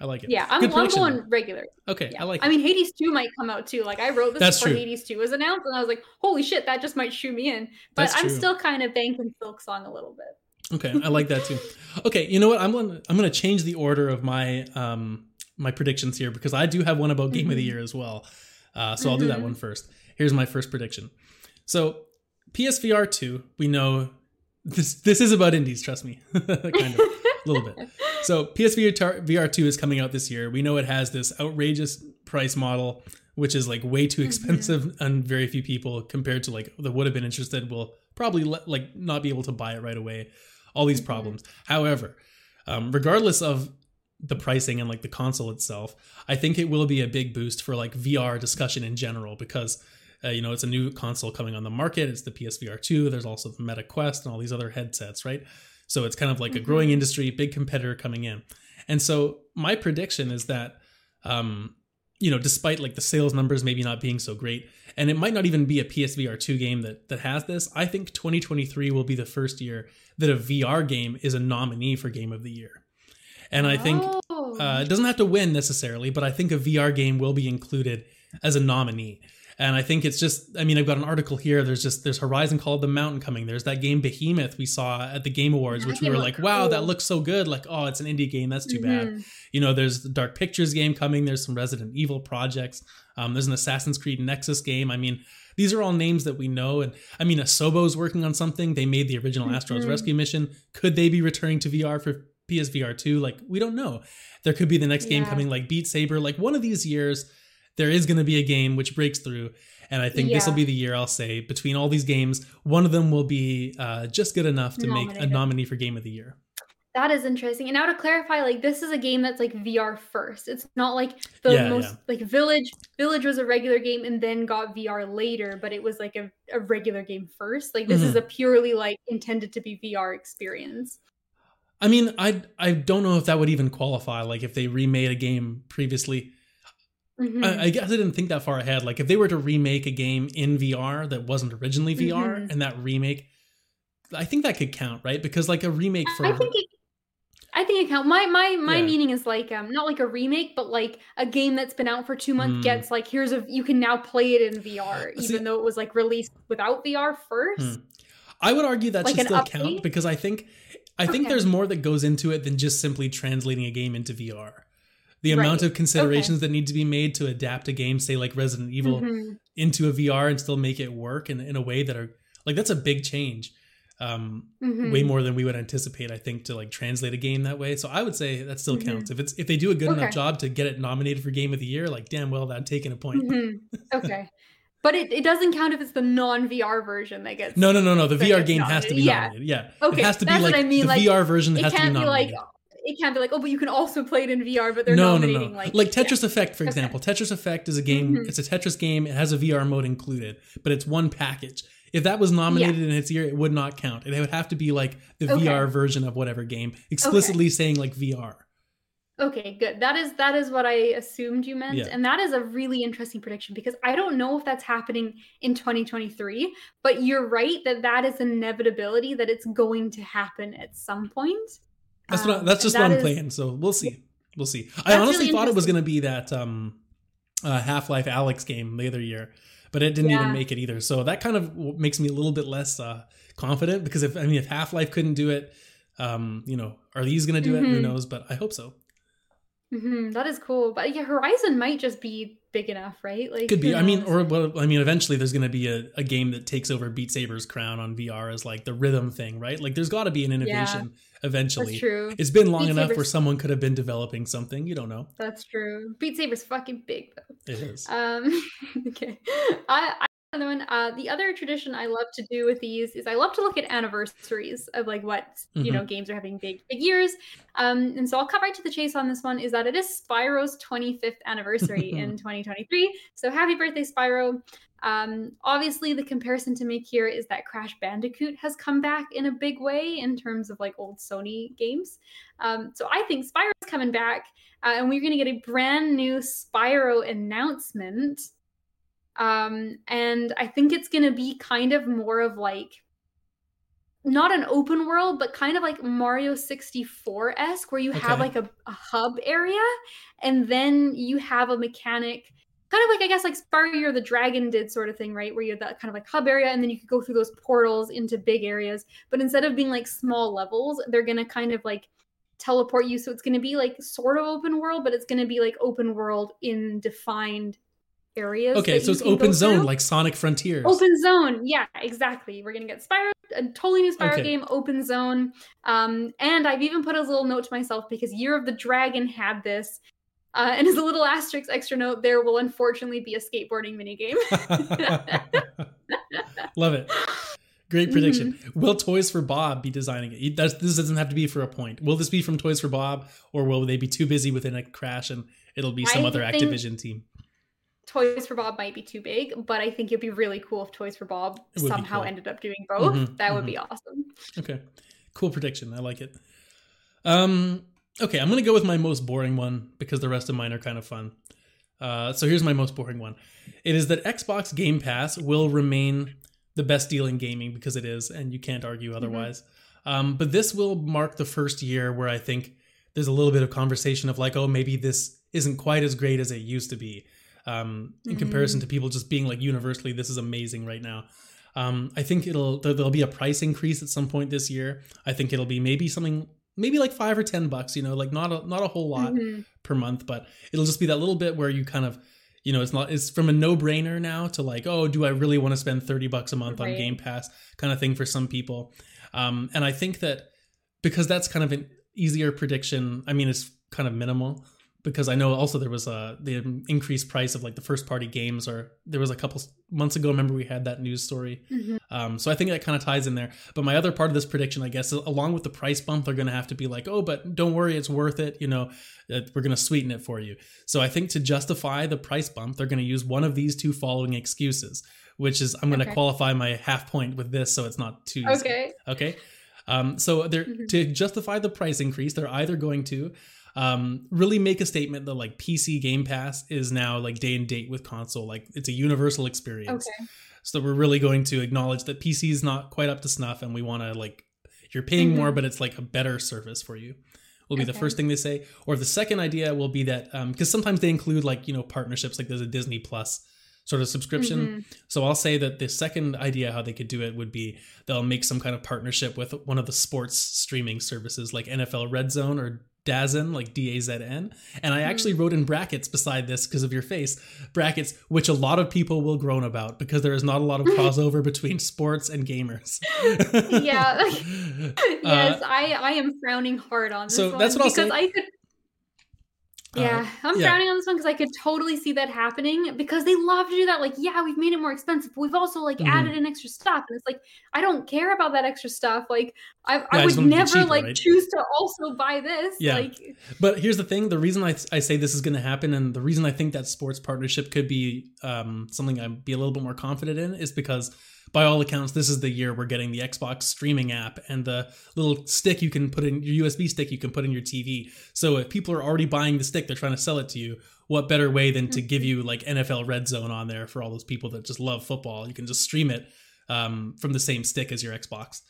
I like it. Yeah, I'm, I'm going though. regular. Okay, Yeah. I like I it. mean, Hades 2 might come out too. Like, I wrote this That's before true. Hades 2 was announced, and I was like, holy shit, that just might shoe me in. But That's I'm true. still kind of banking Silksong a little bit. Okay, I like that too. Okay, you know what? I'm gonna I'm gonna change the order of my um my predictions here because I do have one about game of the Mhm. year as well. Uh, so I'll do that one first. Here's my first prediction. So PSVR two, we know this this is about indies. Trust me, kind of a little bit. So PSVR tar- VR two is coming out this year. We know it has this outrageous price model, which is like way too Mhm. expensive, and very few people compared to like that would have been interested will probably let, like not be able to buy it right away. All these Mhm. problems. However, um, regardless of the pricing and like the console itself, I think it will be a big boost for like VR discussion in general because uh, you know it's a new console coming on the market. It's the PSVR two. There's also the Meta Quest and all these other headsets, right? So it's kind of like a Mhm. growing industry, big competitor coming in. And so my prediction is that, um, you know, despite like the sales numbers maybe not being so great, and it might not even be a PSVR two game that that has this. I think 2023 will be the first year that a VR game is a nominee for Game of the Year. And I think Oh, uh, it doesn't have to win necessarily, but I think a VR game will be included as a nominee. And I think it's just, I mean, I've got an article here. There's just, there's Horizon Call of the Mountain coming. There's that game Behemoth we saw at the Game Awards, which we were like, wow, that looks so good. Like, oh, it's an indie game. That's too bad. mhm. You know, there's the Dark Pictures game coming. There's some Resident Evil projects. Um, there's an Assassin's Creed Nexus game. I mean, these are all names that we know. And I mean, Asobo's working on something. They made the original Astro's Mhm. Rescue mission. Could they be returning to VR for PSVR 2? Like, we don't know. There could be the next game coming like Beat Saber. Like, one of these years, there is going to be a game which breaks through. And I think this will be the year I'll say between all these games, one of them will be uh, just good enough to make a nominee for Game of the Year. That is interesting. And now to clarify, like this is a game that's like VR first. It's not like the Yeah, most yeah. like Village. Village was a regular game and then got VR later, but it was like a, a regular game first. Like this is Mhm. a purely like intended to be VR experience. I mean, I I don't know if that would even qualify. Like if they remade a game previously, Mhm. I, I guess I didn't think that far ahead. Like if they were to remake a game in VR that wasn't originally VR, Mhm. and that remake, I think that could count, right? Because like a remake for I think it, I think it count. My my my Yeah. meaning is like um not like a remake, but like a game that's been out for two months Hmm. gets like here's a you can now play it in VR, See- even though it was like released without VR first. Hmm. I would argue that Like should still update? count because I think I think Okay. there's more that goes into it than just simply translating a game into VR. The amount Right. of considerations that need to be made to adapt a game, say like Resident Evil, Mhm. into a VR and still make it work in, in a way that are like that's a big change. Um, Mhm. way more than we would anticipate, I think, to like translate a game that way. So I would say that still Mhm. counts. If it's if they do a good enough job to get it nominated for game of the year, like damn well that taking a point. Mhm. Okay. But it, it doesn't count if it's the non VR version that gets. No, no, no, no. The VR game has to be nominated. Yeah. Yeah. Okay, it has to be that's like what I mean, the like, VR version It has to be can't be like nominated. It can't be like oh, but you can also play it in VR. But they're no, no, nominating no. like Like, yeah. Tetris Effect, for example. Tetris Effect is a game. Mhm. It's a Tetris game. It has a VR mode included, but it's one package. If that was nominated in its year, it would not count. It would have to be like the Okay. VR version of whatever game, explicitly saying like VR. Okay, good. That is that is what I assumed you meant, Yeah. and that is a really interesting prediction because I don't know if that's happening in 2023, but you're right that that is inevitability that it's going to happen at some point. That's what. Um, that's just that what I'm is- playing. So we'll see. We'll see. I honestly really thought it was going to be that um, uh, Half Life Alyx game the other year, but it didn't Yeah. even make it either. So that kind of makes me a little bit less uh, confident because if I mean if Half Life couldn't do it, um, you know, are these going to do it? Who Mhm. knows? But I hope so. Mhm, that is cool, but yeah, Horizon might just be big enough, right? Like Could be. I mean, or well, I mean, eventually there's going to be a, a game that takes over Beat Saber's crown on VR as like the rhythm thing, right? Like there's got to be an innovation eventually. that's true. It's been long Beat enough where someone could have been developing something. You don't know. That's true. Beat Saber's fucking big though. It is. Um, okay. I, I another one. Uh, the other tradition I love to do with these is I love to look at anniversaries of like what you know games are having big big years. Um, and so I'll cut right to the chase on this one. Is that it is Spyro's 25th anniversary in 2023. So happy birthday, Spyro. Um, obviously, the comparison to make here is that Crash Bandicoot has come back in a big way in terms of like old Sony games. Um, so I think Spyro's coming back, uh, and we're going to get a brand new Spyro announcement. Um, and I think it's going to be kind of more of like not an open world, but kind of like Mario 64 esque, where you have like a, a hub area, and then you have a mechanic, kind of like I guess like Spyro the Dragon did sort of thing, right? Where you have that kind of like hub area, and then you could go through those portals into big areas. But instead of being like small levels, they're gonna kind of like teleport you. So it's gonna be like sort of open world, but it's gonna be like open world in defined areas. Okay, so it's open zone through. like Sonic Frontiers. Open zone, yeah, exactly. We're gonna get Spyro, a totally new Spyro Okay. game, open zone. Um, and I've even put a little note to myself because Year of the Dragon had this. Uh, and as a little asterisk extra note, there will unfortunately be a skateboarding minigame. Love it. Great prediction. Mm-hmm. Will Toys for Bob be designing it? That's, this doesn't have to be for a point. Will this be from Toys for Bob, or will they be too busy within a crash and it'll be some I other think- Activision team? Toys for Bob might be too big, but I think it'd be really cool if Toys for Bob It would be somehow cool. ended up doing both. Mhm, that would be awesome. Okay, cool prediction. I like it. Um, okay, I'm gonna go with my most boring one because the rest of mine are kind of fun. Uh, so here's my most boring one. It is that Xbox Game Pass will remain the best deal in gaming because it is, and you can't argue otherwise. Um, but this will mark the first year where I think there's a little bit of conversation of like, oh, maybe this isn't quite as great as it used to be. Um, in comparison to people just being like universally, this is amazing right now. Um, I think it'll there- there'll be a price increase at some point this year. I think it'll be maybe something maybe like five or ten bucks. You know, like not a not a whole lot Mhm. per month, but it'll just be that little bit where you kind of you know it's not it's from a no brainer now to like oh do I really want to spend thirty bucks a month on Game Pass kind of thing for some people. Um, and I think that because that's kind of an easier prediction. I mean, it's kind of minimal because I know also there was a the increased price of like the first party games, or there was a couple months ago. Remember we had that news story. Mhm. Um, so I think that kind of ties in there. But my other part of this prediction, I guess, is along with the price bump, they're going to have to be like, oh, but don't worry, it's worth it. You know, we're going to sweeten it for you. So I think to justify the price bump, they're going to use one of these two following excuses, which is I'm going to Okay. qualify my half point with this, so it's not too easy. Okay. Okay. Um, so they're Mhm. to justify the price increase, they're either going to um, really make a statement that like PC Game Pass is now like day and date with console, like it's a universal experience. Okay. So we're really going to acknowledge that PC is not quite up to snuff, and we want to like you're paying more, Mhm. but it's like a better service for you. Will be the first thing they say, or the second idea will be that because sometimes they include like you know partnerships, like there's a Disney Plus sort of subscription. Mhm. So I'll say that the second idea how they could do it would be they'll make some kind of partnership with one of the sports streaming services like NFL Red Zone or DAZN, like D A Z N. And I actually wrote in brackets beside this because of your face, brackets, which a lot of people will groan about because there is not a lot of crossover between sports and gamers. Yeah. Uh, yes, I I am frowning hard on this so one that's what I'll because say. I could Yeah, Uh, I'm yeah. frowning on this one because I could totally see that happening because they love to do that. Like, yeah, we've made it more expensive, but we've also like Mhm. added an extra stuff, and it's like I don't care about that extra stuff. Like, I, I I would want it to be never cheaper, like right? choose to also buy this. Yeah. Like, But here's the thing: the reason I, I say this is going to happen, and the reason I think that sports partnership could be um, something I'd be a little bit more confident in, is because by all accounts, this is the year we're getting the Xbox streaming app and the little stick you can put in your USB stick you can put in your TV. So if people are already buying the stick, they're trying to sell it to you. What better way than to give you like NFL Red Zone on there for all those people that just love football? You can just stream it um, from the same stick as your Xbox.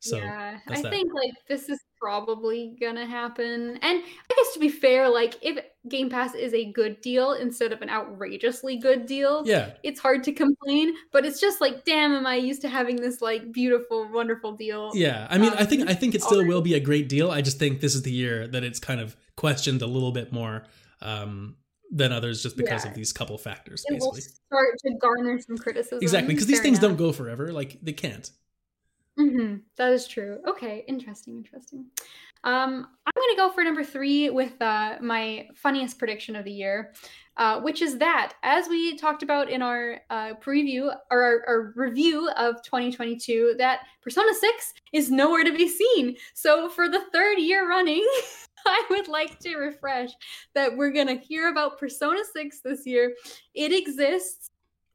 So yeah, I that. think like this is probably gonna happen. And I guess to be fair, like if Game Pass is a good deal instead of an outrageously good deal, yeah, it's hard to complain. But it's just like, damn, am I used to having this like beautiful, wonderful deal? Yeah, I mean, I think Um, I think it still already- will be a great deal. I just think this is the year that it's kind of questioned a little bit more um, than others, just because Yeah. of these couple factors, It will start to garner some criticism. Exactly, because these things enough. don't go forever. Like they can't. Hmm That is true. Okay, interesting, interesting. Um, I'm gonna go for number three with uh, my funniest prediction of the year, uh, which is that as we talked about in our uh, preview or our, our review of 2022, that Persona 6 is nowhere to be seen. So for the third year running. I would like to refresh that we're going to hear about Persona 6 this year. It exists.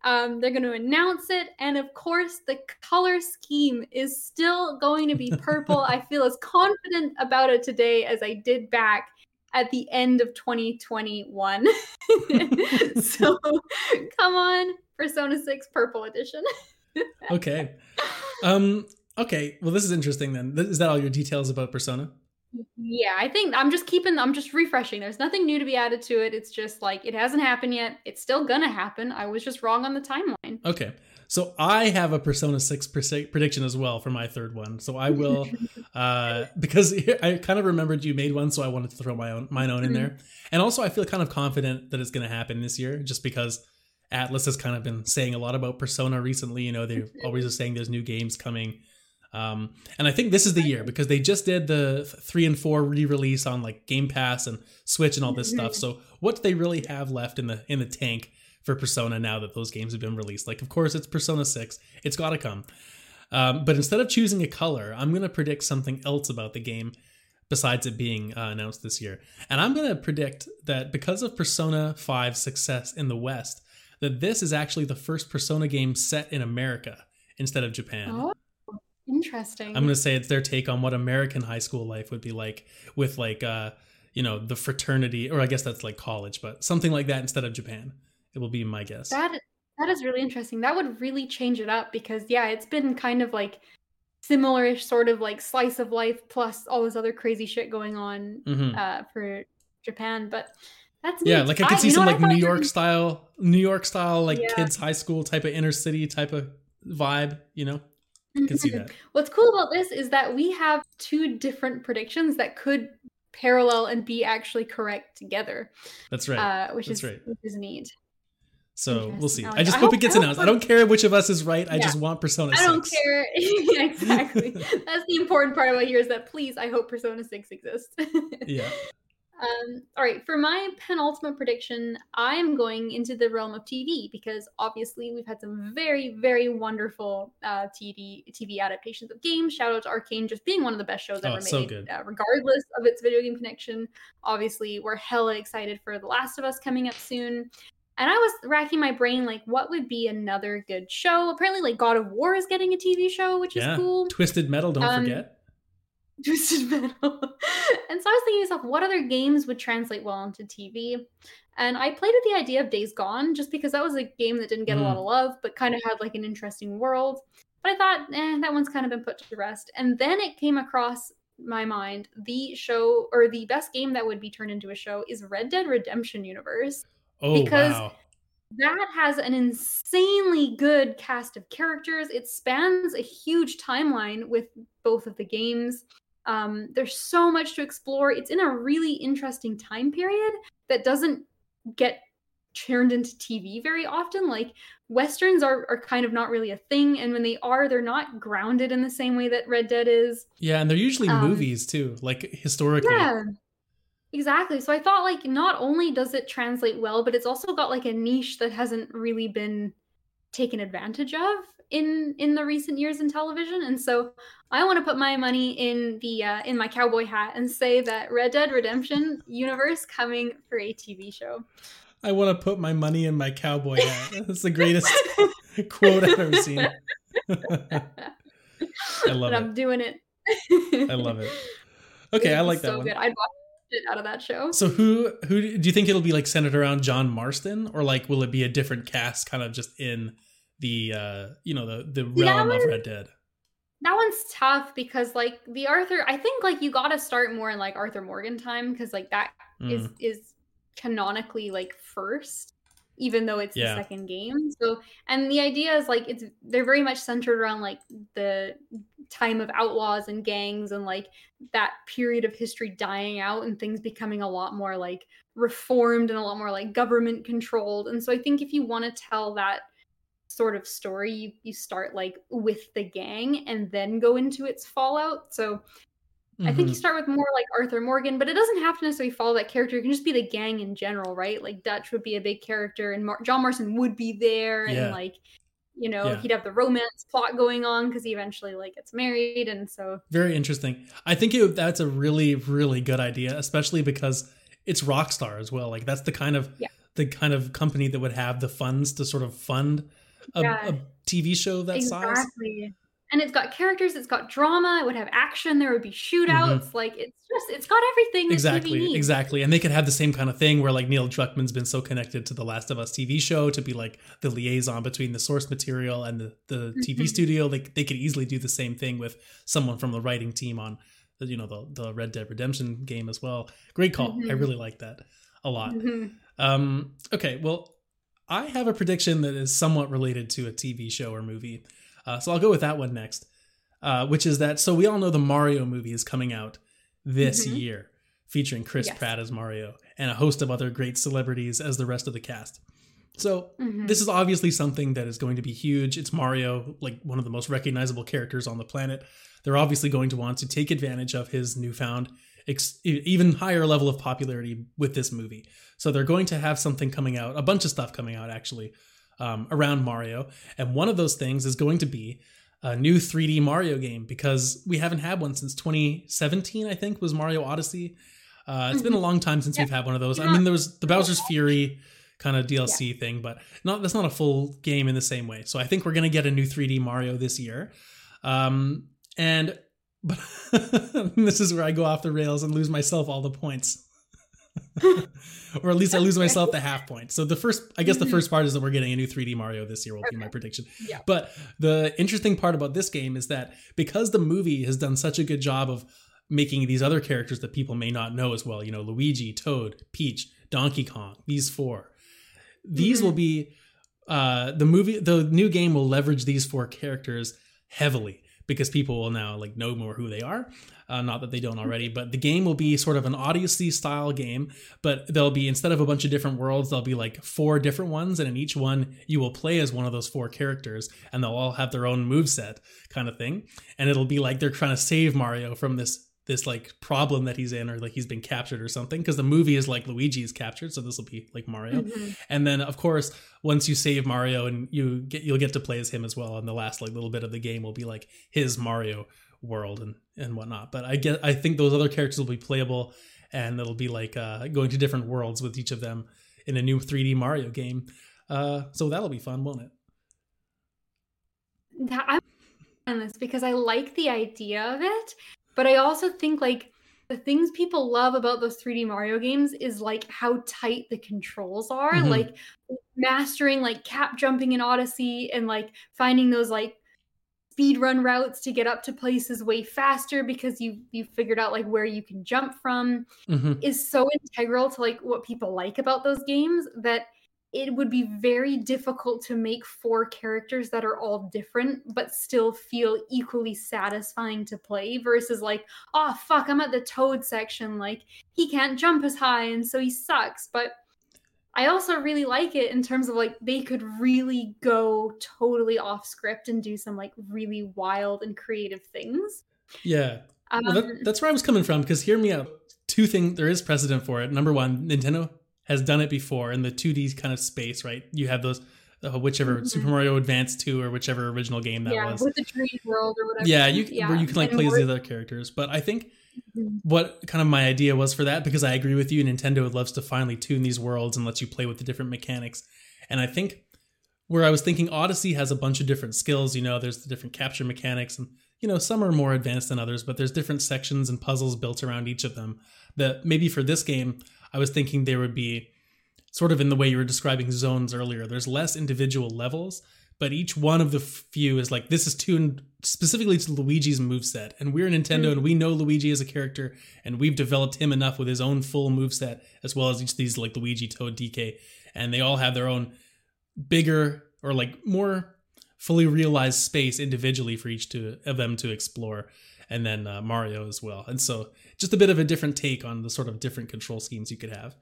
Um, they're going to announce it. And of course, the color scheme is still going to be purple. I feel as confident about it today as I did back at the end of 2021. so come on, Persona 6 Purple Edition. Okay. um. Okay. Well, this is interesting. Then is that all your details about Persona? Yeah, I think I'm just keeping, I'm just refreshing. There's nothing new to be added to it. It's just like it hasn't happened yet. It's still gonna happen. I was just wrong on the timeline. Okay. So I have a Persona 6 prediction as well for my third one. So I will uh because I kind of remembered you made one so I wanted to throw my own mine own in there. And also I feel kind of confident that it's going to happen this year just because Atlus has kind of been saying a lot about Persona recently, you know, they're always are saying there's new games coming. Um and I think this is the year because they just did the 3 and 4 re-release on like Game Pass and Switch and all this stuff. So what do they really have left in the in the tank for Persona now that those games have been released. Like, of course, it's Persona 6. It's got to come. Um, but instead of choosing a color, I'm going to predict something else about the game besides it being uh, announced this year. And I'm going to predict that because of Persona 5's success in the West, that this is actually the first Persona game set in America instead of Japan. Oh, interesting. I'm going to say it's their take on what American high school life would be like with like uh you know the fraternity or I guess that's like college, but something like that instead of Japan. It will be my guess. That that is really interesting. That would really change it up because yeah, it's been kind of like similar-ish sort of like slice of life plus all this other crazy shit going on Mhm. uh for Japan, but that's Yeah, neat. like I could see know some like New York style, New York style, like Yeah. kids high school type of inner city type of vibe. You know, I could see that. What's cool about this is that we have two different predictions that could parallel and be actually correct together, That's right. uh, which That's is right. which is neat. so we'll see. I I, just that. hope I it gets hope- I announced. I don't care which of us is right. I just want Persona. 6. I don't care. yeah, exactly. That's the important part about here is that please, I hope Persona 6 exists. Yeah. Um, all right, for my penultimate prediction, I'm going into the realm of TV because obviously we've had some very, very wonderful uh, TV TV adaptations of games. Shout out to Arcane just being one of the best shows Oh, ever so made, good. Uh, regardless of its video game connection. Obviously, we're hella excited for The Last of Us coming up soon. And I was racking my brain, like, what would be another good show? Apparently, like God of War is getting a TV show, which Yeah. is cool. Twisted Metal. Don't Um, forget. Twisted Metal. and so I was thinking to myself, what other games would translate well into TV? And I played with the idea of Days Gone just because that was a game that didn't get a lot Mm. of love, but kind of had like an interesting world. But I thought, eh, that one's kind of been put to rest. And then it came across my mind the show or the best game that would be turned into a show is Red Dead Redemption Universe Oh because- wow. that has an insanely good cast of characters. It spans a huge timeline with both of the games. Um, there's so much to explore. It's in a really interesting time period that doesn't get turned into TV very often. Like westerns are, are kind of not really a thing, and when they are, they're not grounded in the same way that Red Dead is. Yeah, and they're usually um, movies too, like historically. Yeah. Exactly. So I thought like not only does it translate well, but it's also got like a niche that hasn't really been taken advantage of in in the recent years in television. And so I want to put my money in the uh, in my cowboy hat and say that Red Dead Redemption universe coming for a TV show. I want to put my money in my cowboy hat. That's the greatest quote I've ever seen. I love but it. I'm doing it. I love it. Okay, I like that so one. good. I'd watch it out of that show. So who who do you think it'll be like centered around John Marston or like will it be a different cast kind of just in the uh you know the the See, realm of Red Dead? That one's tough because like the Arthur, I think like you got to start more in like Arthur Morgan time because like that is Mm, is canonically like first even though it's Yeah. the second game so and the idea is like it's they're very much centered around like the time of outlaws and gangs and like that period of history dying out and things becoming a lot more like reformed and a lot more like government controlled and so i think if you want to tell that sort of story you, you start like with the gang and then go into its fallout so I think you mhm. start with more like Arthur Morgan, but it doesn't have to necessarily follow that character. It can just be the gang in general, right? Like Dutch would be a big character, and Mar- John Marston would be there, and Yeah. like, you know, Yeah. he'd have the romance plot going on because he eventually like gets married, and so Very interesting. I think it, that's a really really good idea, especially because it's Rockstar as well. Like that's the kind of Yeah. the kind of company that would have the funds to sort of fund a, Yeah. a TV show that size. exactly. And it's got characters, it's got drama, it would have action, there would be shootouts. Like it's just, it's got everything. Mm-hmm. Exactly, exactly. And they could have the same kind of thing where like Neil Druckmann's been so connected to the Last of Us TV show to be like the liaison between the source material and the, the TV Mhm. studio. Like they could easily do the same thing with someone from the writing team on the, you know the, the Red Dead Redemption game as well. Great call. I Mhm. really like that a lot. Mhm. Um, okay, well, I have a prediction that is somewhat related to a TV show or movie. Uh, so I'll go with that one next, uh, which is that. So we all know the Mario movie is coming out this Mhm. year, featuring Chris Yes. Pratt as Mario and a host of other great celebrities as the rest of the cast. So Mhm. this is obviously something that is going to be huge. It's Mario, like one of the most recognizable characters on the planet. They're obviously going to want to take advantage of his newfound, ex- even higher level of popularity with this movie. So they're going to have something coming out, a bunch of stuff coming out actually, um, around Mario. And one of those things is going to be a new 3D Mario game because we haven't had one since 2017, I think, was Mario Odyssey. Uh, it's been a long time since Yeah. we've had one of those. I mean, there was the Bowser's Fury kind of DLC thing, but not that's not a full game in the same way. So I think we're gonna get a new 3D Mario this year. Um, and but this is where I go off the rails and lose myself all the points. or at least I lose myself the half point. So the first, I guess the Mhm. first part is that we're getting a new 3D Mario this year. Will be my prediction. Yeah. But the interesting part about this game is that because the movie has done such a good job of making these other characters that people may not know as well, you know, Luigi, Toad, Peach, Donkey Kong, these four. These Mhm. will be uh the movie the new game will leverage these four characters heavily because people will now like know more who they are. Uh, not that they don't already, but the game will be sort of an Odyssey style game. But there'll be instead of a bunch of different worlds, there'll be like four different ones, and in each one you will play as one of those four characters, and they'll all have their own move set kind of thing. And it'll be like they're trying to save Mario from this this like problem that he's in, or like he's been captured or something. Because the movie is like Luigi is captured, so this will be like Mario. Mhm. And then of course, once you save Mario and you get you'll get to play as him as well. And the last like little bit of the game will be like his Mario world and and whatnot. But I get I think those other characters will be playable and it'll be like uh, going to different worlds with each of them in a new 3D Mario game. Uh, so that'll be fun, won't it? that I'm on this because I like the idea of it, but I also think like the things people love about those 3D Mario games is like how tight the controls are, Mhm. like mastering like cap jumping in Odyssey and like finding those like speed run routes to get up to places way faster because you you figured out like where you can jump from hmm is so integral to like what people like about those games that it would be very difficult to make four characters that are all different but still feel equally satisfying to play versus like oh fuck i'm at the toad section like he can't jump as high and so he sucks but i also really like it in terms of like they could really go totally off script and do some like really wild and creative things Yeah. Um, well, that, that's where I was coming from. Because hear me out. Two things. There is precedent for it. Number one, Nintendo has done it before in the 2D kind of space. Right? You have those. Uh, whichever Mhm. Super Mario Advance 2 or whichever original game that yeah, was. with the dream world or whatever. Yeah, you where you can like And play as the other characters. But I think Mhm. what kind of my idea was for that because I agree with you. Nintendo loves to finally tune these worlds and lets you play with the different mechanics. And I think where I was thinking Odyssey has a bunch of different skills. You know, there's the different capture mechanics, and you know some are more advanced than others. But there's different sections and puzzles built around each of them. That maybe for this game, I was thinking there would be sort of in the way you were describing zones earlier. There's less individual levels, but each one of the few is like this is tuned specifically to Luigi's moveset. And we're Nintendo Mm. and we know Luigi as a character and we've developed him enough with his own full moveset as well as each of these like Luigi, Toad, DK. And they all have their own bigger or like more fully realized space individually for each to, of them to explore. And then uh, Mario as well. And so just a bit of a different take on the sort of different control schemes you could have.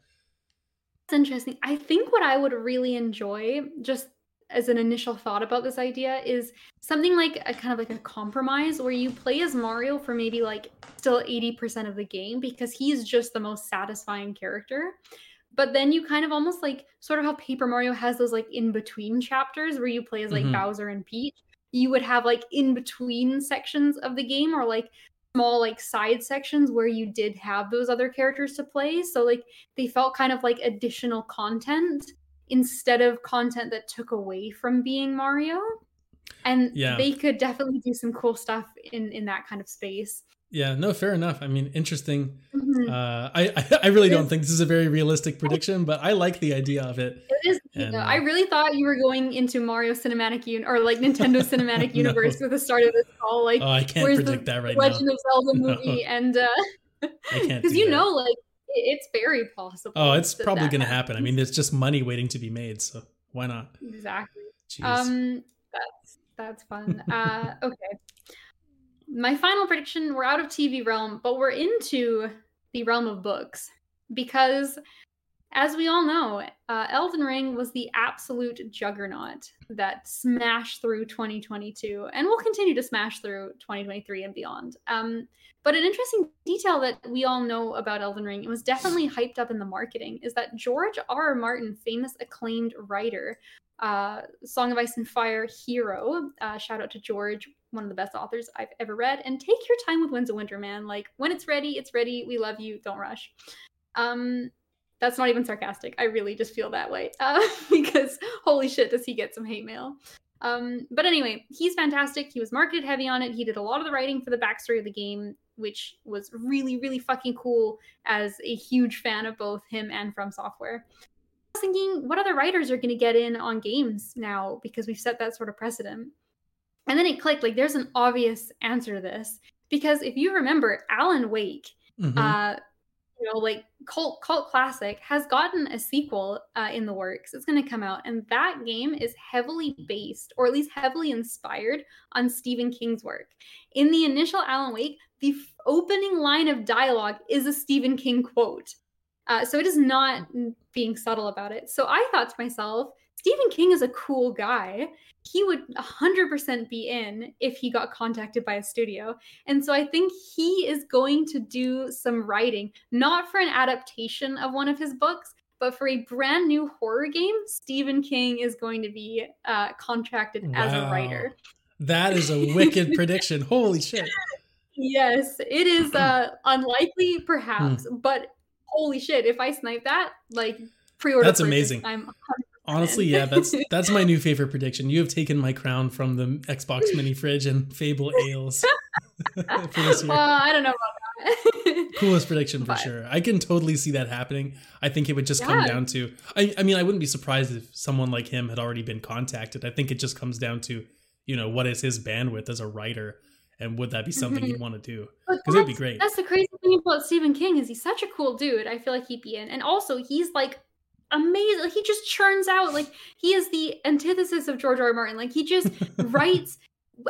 That's interesting. I think what I would really enjoy, just as an initial thought about this idea, is something like a kind of like a compromise where you play as Mario for maybe like still 80% of the game because he's just the most satisfying character. But then you kind of almost like sort of how Paper Mario has those like in between chapters where you play as like Mhm. Bowser and Peach. You would have like in between sections of the game or like small like side sections where you did have those other characters to play. So like they felt kind of like additional content instead of content that took away from being Mario. And Yeah. they could definitely do some cool stuff in in that kind of space. Yeah, no, fair enough. I mean, interesting. Mhm. Uh, I, I really don't think this is a very realistic prediction, but I like the idea of it. It is. And, uh, I really thought you were going into Mario Cinematic Un- or like Nintendo Cinematic No. Universe with the start of this call. Like, Oh, I can't where's predict the that right now. Legend of Zelda No. movie? And uh, I can't because you that. know, like it's very possible. Oh, it's probably going to happen. I mean, there's just money waiting to be made, so why not? exactly. Jeez. Um, that's that's fun. Uh, okay. My final prediction: we're out of TV realm, but we're into the realm of books because, as we all know, uh, Elden Ring was the absolute juggernaut that smashed through 2022, and will continue to smash through 2023 and beyond. Um, but an interesting detail that we all know about Elden Ring, it was definitely hyped up in the marketing, is that George R. R. Martin, famous acclaimed writer, uh, Song of Ice and Fire hero. Uh, shout out to George, one of the best authors I've ever read. And take your time with Winds of Winter, man. Like when it's ready, it's ready. We love you. Don't rush. Um, that's not even sarcastic. I really just feel that way uh, because holy shit, does he get some hate mail? Um, but anyway, he's fantastic. He was marketed heavy on it. He did a lot of the writing for the backstory of the game, which was really, really fucking cool. As a huge fan of both him and From Software I was thinking, what other writers are going to get in on games now because we've set that sort of precedent? And then it clicked like there's an obvious answer to this because if you remember, Alan Wake, Mhm. uh, you know, like cult cult classic, has gotten a sequel uh, in the works. It's going to come out, and that game is heavily based, or at least heavily inspired, on Stephen King's work. In the initial Alan Wake, the f- opening line of dialogue is a Stephen King quote. Uh, so it is not being subtle about it. So I thought to myself, Stephen King is a cool guy. He would 100% be in if he got contacted by a studio. And so I think he is going to do some writing, not for an adaptation of one of his books, but for a brand new horror game. Stephen King is going to be uh, contracted as a writer. that is a wicked prediction. Holy shit. Yes, it is uh, unlikely, perhaps, Hmm. but holy shit, if I snipe that, like pre-order. That's purchase, amazing. I'm 100% Honestly, yeah, that's that's my new favorite prediction. You have taken my crown from the Xbox mini fridge and Fable Ales for this year. Uh, I don't know about that. Coolest prediction for But- sure. I can totally see that happening. I think it would just come down to. I, I mean, I wouldn't be surprised if someone like him had already been contacted. I think it just comes down to, you know, what is his bandwidth as a writer, and would that be something he'd want to do? Because it'd be great. That's the crazy thing about Stephen King is he's such a cool dude. I feel like he'd be in, and also he's like amazing. He just churns out. Like he is the antithesis of George R. R. Martin. Like he just writes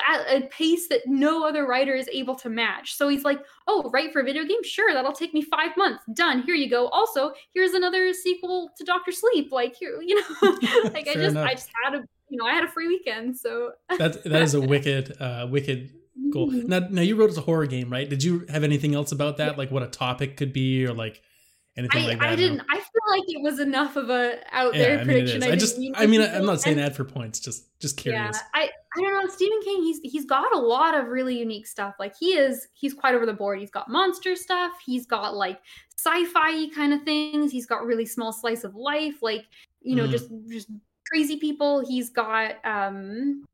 at a pace that no other writer is able to match. So he's like, "Oh, write for a video game? Sure, that'll take me five months. Done. Here you go. Also, here's another sequel to Doctor Sleep. Like here, you know, like I just, enough. I just had a, you know, I had a free weekend, so that that is a wicked, uh, wicked Cool. Now, now you wrote as a horror game, right? Did you have anything else about that, like what a topic could be, or like anything I, like that? I didn't. I feel like it was enough of a out there I prediction. is. I just, didn't I mean, I'm not saying and- that for points. Just, just curious. Yeah, I I don't know. Stephen King, he's he's got a lot of really unique stuff. Like he is, he's quite over the board. He's got monster stuff. He's got like sci-fi kind of things. He's got really small slice of life, like you know, Mhm. just just crazy people. He's got um.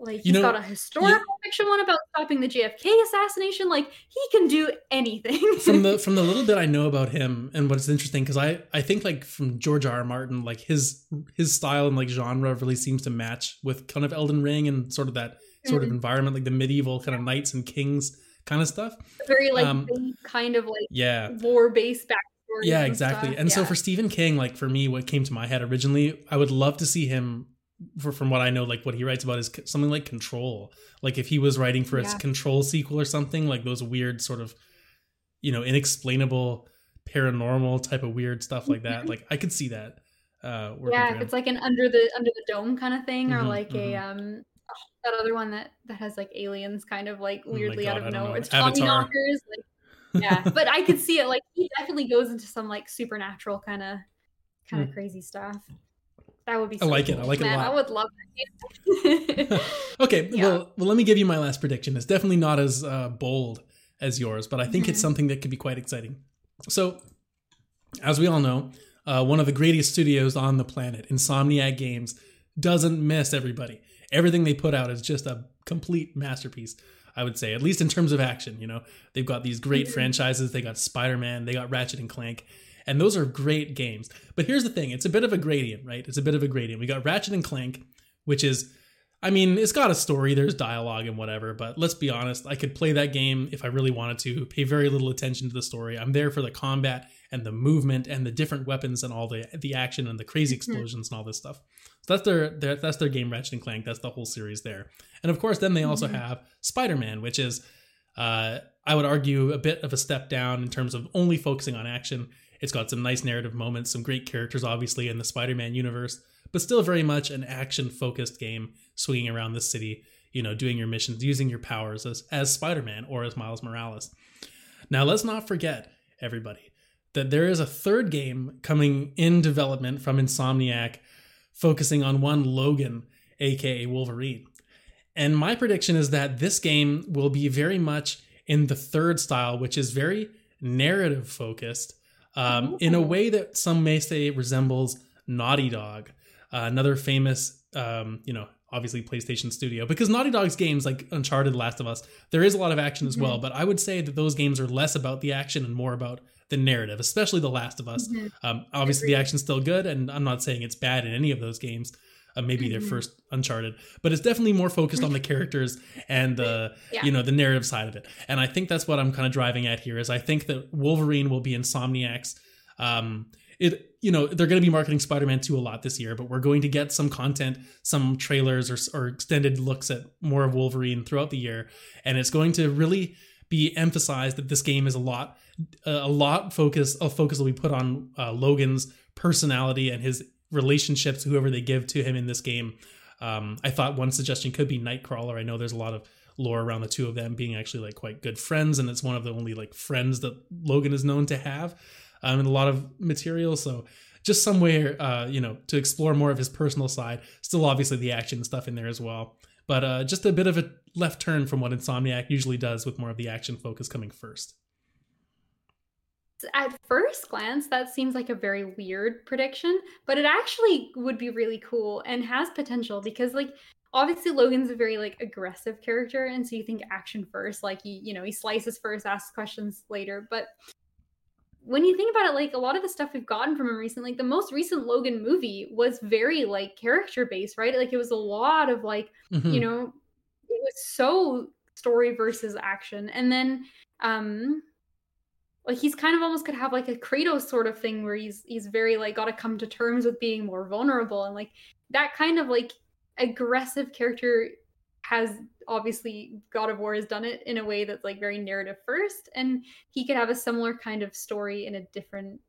Like You he's know, got a historical fiction one about stopping the JFK assassination. Like he can do anything. from the from the little bit I know about him and what's interesting because I I think like from George R. R. Martin like his his style and like genre really seems to match with kind of Elden Ring and sort of that sort of Mhm. environment like the medieval kind of knights and kings kind of stuff. very like um, kind of like Yeah. war based backstory. Yeah, exactly. And so for Stephen King, like for me, what came to my head originally, I would love to see him. For, from what I know, like what he writes about is something like Control. Like if he was writing for Yeah. Control sequel or something, like those weird sort of, you know, inexplainable, paranormal type of weird stuff like that. Like I could see that. Uh, yeah, if it's like an under the under the dome kind of thing, or Mhm, like a um oh, that other one that that has like aliens kind of like Oh weirdly out of don't know. nowhere. It's knockers. Like, yeah, but I could see it. Like he definitely goes into some like supernatural kind of kind of crazy stuff. That would be. Hmm. I So like it. I cool. like it a lot. I would love that. okay, Yeah. well, well, let me give you my last prediction. It's definitely not as uh, bold as yours, but I think it's Mhm. something that could be quite exciting. So, as we all know, uh, one of the greatest studios on the planet, Insomniac Games, doesn't miss everybody. Everything they put out is just a complete masterpiece. I would say, at least in terms of action. You know, they've got these great Mhm. franchises. They got Spider Man. They got Ratchet and Clank. And those are great games. But here's the thing it's a bit of a gradient, right? It's a bit of a gradient. We got Ratchet and Clank, which is, I mean, it's got a story, there's dialogue and whatever, but let's be honest, I could play that game if I really wanted to, pay very little attention to the story. I'm there for the combat and the movement and the different weapons and all the the action and the crazy Mhm. explosions and all this stuff. So that's their, their that's their game Ratchet and Clank. That's the whole series there. And of course, then they also Mhm. have Spider-Man, which is uh, I would argue a bit of a step down in terms of only focusing on action. It's got some nice narrative moments, some great characters, obviously, in the Spider Man universe, but still very much an action focused game, swinging around the city, you know, doing your missions, using your powers as, as Spider Man or as Miles Morales. Now, let's not forget, everybody, that there is a third game coming in development from Insomniac focusing on one Logan, aka Wolverine. And my prediction is that this game will be very much in the third style, which is very narrative focused, um, in a way that some may say resembles Naughty Dog, uh, another famous, um, you know, obviously PlayStation studio. Because Naughty Dog's games like Uncharted, Last of Us, there is a lot of action as well, but I would say that those games are less about the action and more about the narrative, especially The Last of Us. Mhm. Um, obviously, the action's still good, and I'm not saying it's bad in any of those games. Uh, maybe their Mhm. first Uncharted, but it's definitely more focused on the characters and the Yeah. you know the narrative side of it. And I think that's what I'm kind of driving at here. Is I think that Wolverine will be Insomniac's. Um, it you know they're going to be marketing Spider-Man 2 a lot this year, but we're going to get some content, some trailers or, or extended looks at more of Wolverine throughout the year, and it's going to really be emphasized that this game is a lot a lot focus a focus will be put on uh, Logan's personality and his relationships, whoever they give to him in this game. Um, I thought one suggestion could be Nightcrawler. I know there's a lot of lore around the two of them being actually like quite good friends, and it's one of the only like friends that Logan is known to have, um, in a lot of material. So just somewhere, uh, you know, to explore more of his personal side. Still, obviously, the action stuff in there as well, but uh, just a bit of a left turn from what Insomniac usually does, with more of the action focus coming first. At first glance, that seems like a very weird prediction, but it actually would be really cool and has potential because, like, obviously Logan's a very like aggressive character, and so you think action first, like he, you know, he slices first, asks questions later. But when you think about it, like a lot of the stuff we've gotten from him recently, like the most recent Logan movie was very like character based, right? Like it was a lot of like Mhm. you know it was so story versus action and then um like he's kind of almost could have like a kratos sort of thing where he's he's very like got to come to terms with being more vulnerable and like that kind of like aggressive character has obviously god of war has done it in a way that's like very narrative first and he could have a similar kind of story in a different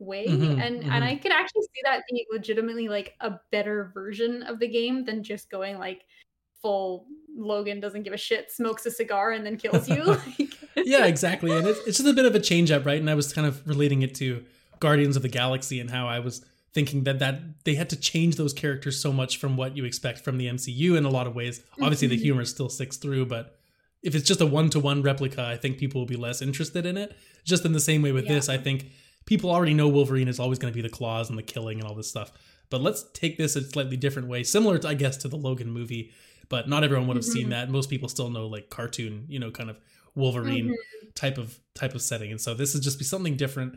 way Mhm, and mhm. and i could actually see that being legitimately like a better version of the game than just going like full Logan doesn't give a shit, smokes a cigar, and then kills you. yeah, exactly. And it's, it's just a bit of a change up, right? And I was kind of relating it to Guardians of the Galaxy and how I was thinking that that they had to change those characters so much from what you expect from the MCU in a lot of ways. Obviously, the mm-hmm. humor still sticks through, but if it's just a one to one replica, I think people will be less interested in it. Just in the same way with yeah. this, I think people already know Wolverine is always going to be the claws and the killing and all this stuff. But let's take this a slightly different way, similar to I guess to the Logan movie, but not everyone would have mm-hmm. seen that. Most people still know like cartoon, you know, kind of Wolverine mm-hmm. type of type of setting, and so this is just be something different.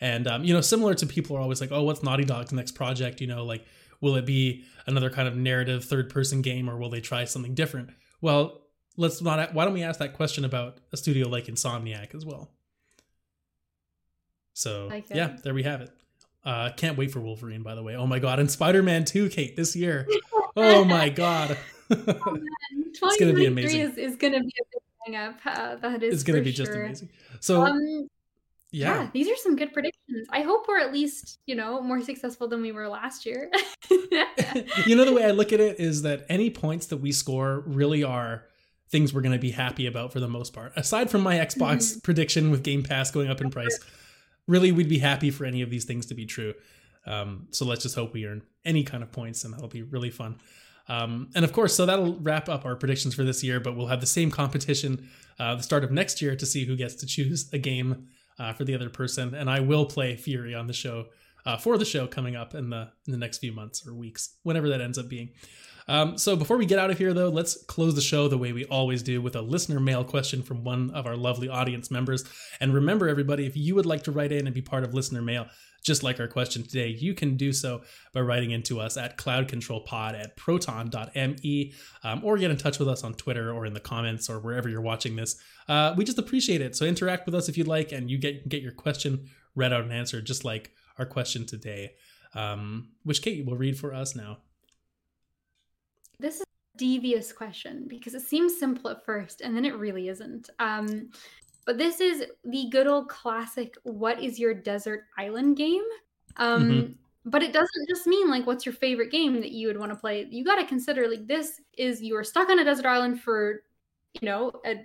And um, you know, similar to people are always like, oh, what's Naughty Dog's next project? You know, like will it be another kind of narrative third person game, or will they try something different? Well, let's not. Why don't we ask that question about a studio like Insomniac as well? So yeah, there we have it. Uh, can't wait for Wolverine, by the way. Oh my god, and Spider Man 2, Kate, this year. Oh my god. oh, it's gonna be amazing. Is, is gonna be a up. Uh, that is. It's gonna be sure. just amazing. So. Um, yeah. yeah. these are some good predictions. I hope we're at least, you know, more successful than we were last year. you know, the way I look at it is that any points that we score really are things we're going to be happy about for the most part. Aside from my Xbox mm-hmm. prediction with Game Pass going up in price, really we'd be happy for any of these things to be true. Um, so let's just hope we earn any kind of points, and that'll be really fun. Um, and of course, so that'll wrap up our predictions for this year. But we'll have the same competition uh, the start of next year to see who gets to choose a game uh, for the other person. And I will play Furi on the show uh, for the show coming up in the in the next few months or weeks, whenever that ends up being. Um, so before we get out of here, though, let's close the show the way we always do with a listener mail question from one of our lovely audience members. And remember, everybody, if you would like to write in and be part of listener mail, just like our question today, you can do so by writing into us at cloudcontrolpod at proton.me um, or get in touch with us on Twitter or in the comments or wherever you're watching this. Uh, we just appreciate it. So interact with us if you'd like, and you get get your question read out and answered, just like our question today, um, which Kate will read for us now. This is a devious question because it seems simple at first, and then it really isn't. Um, but this is the good old classic what is your desert island game? Um, mm-hmm. But it doesn't just mean like what's your favorite game that you would want to play. You got to consider like this is you are stuck on a desert island for, you know, a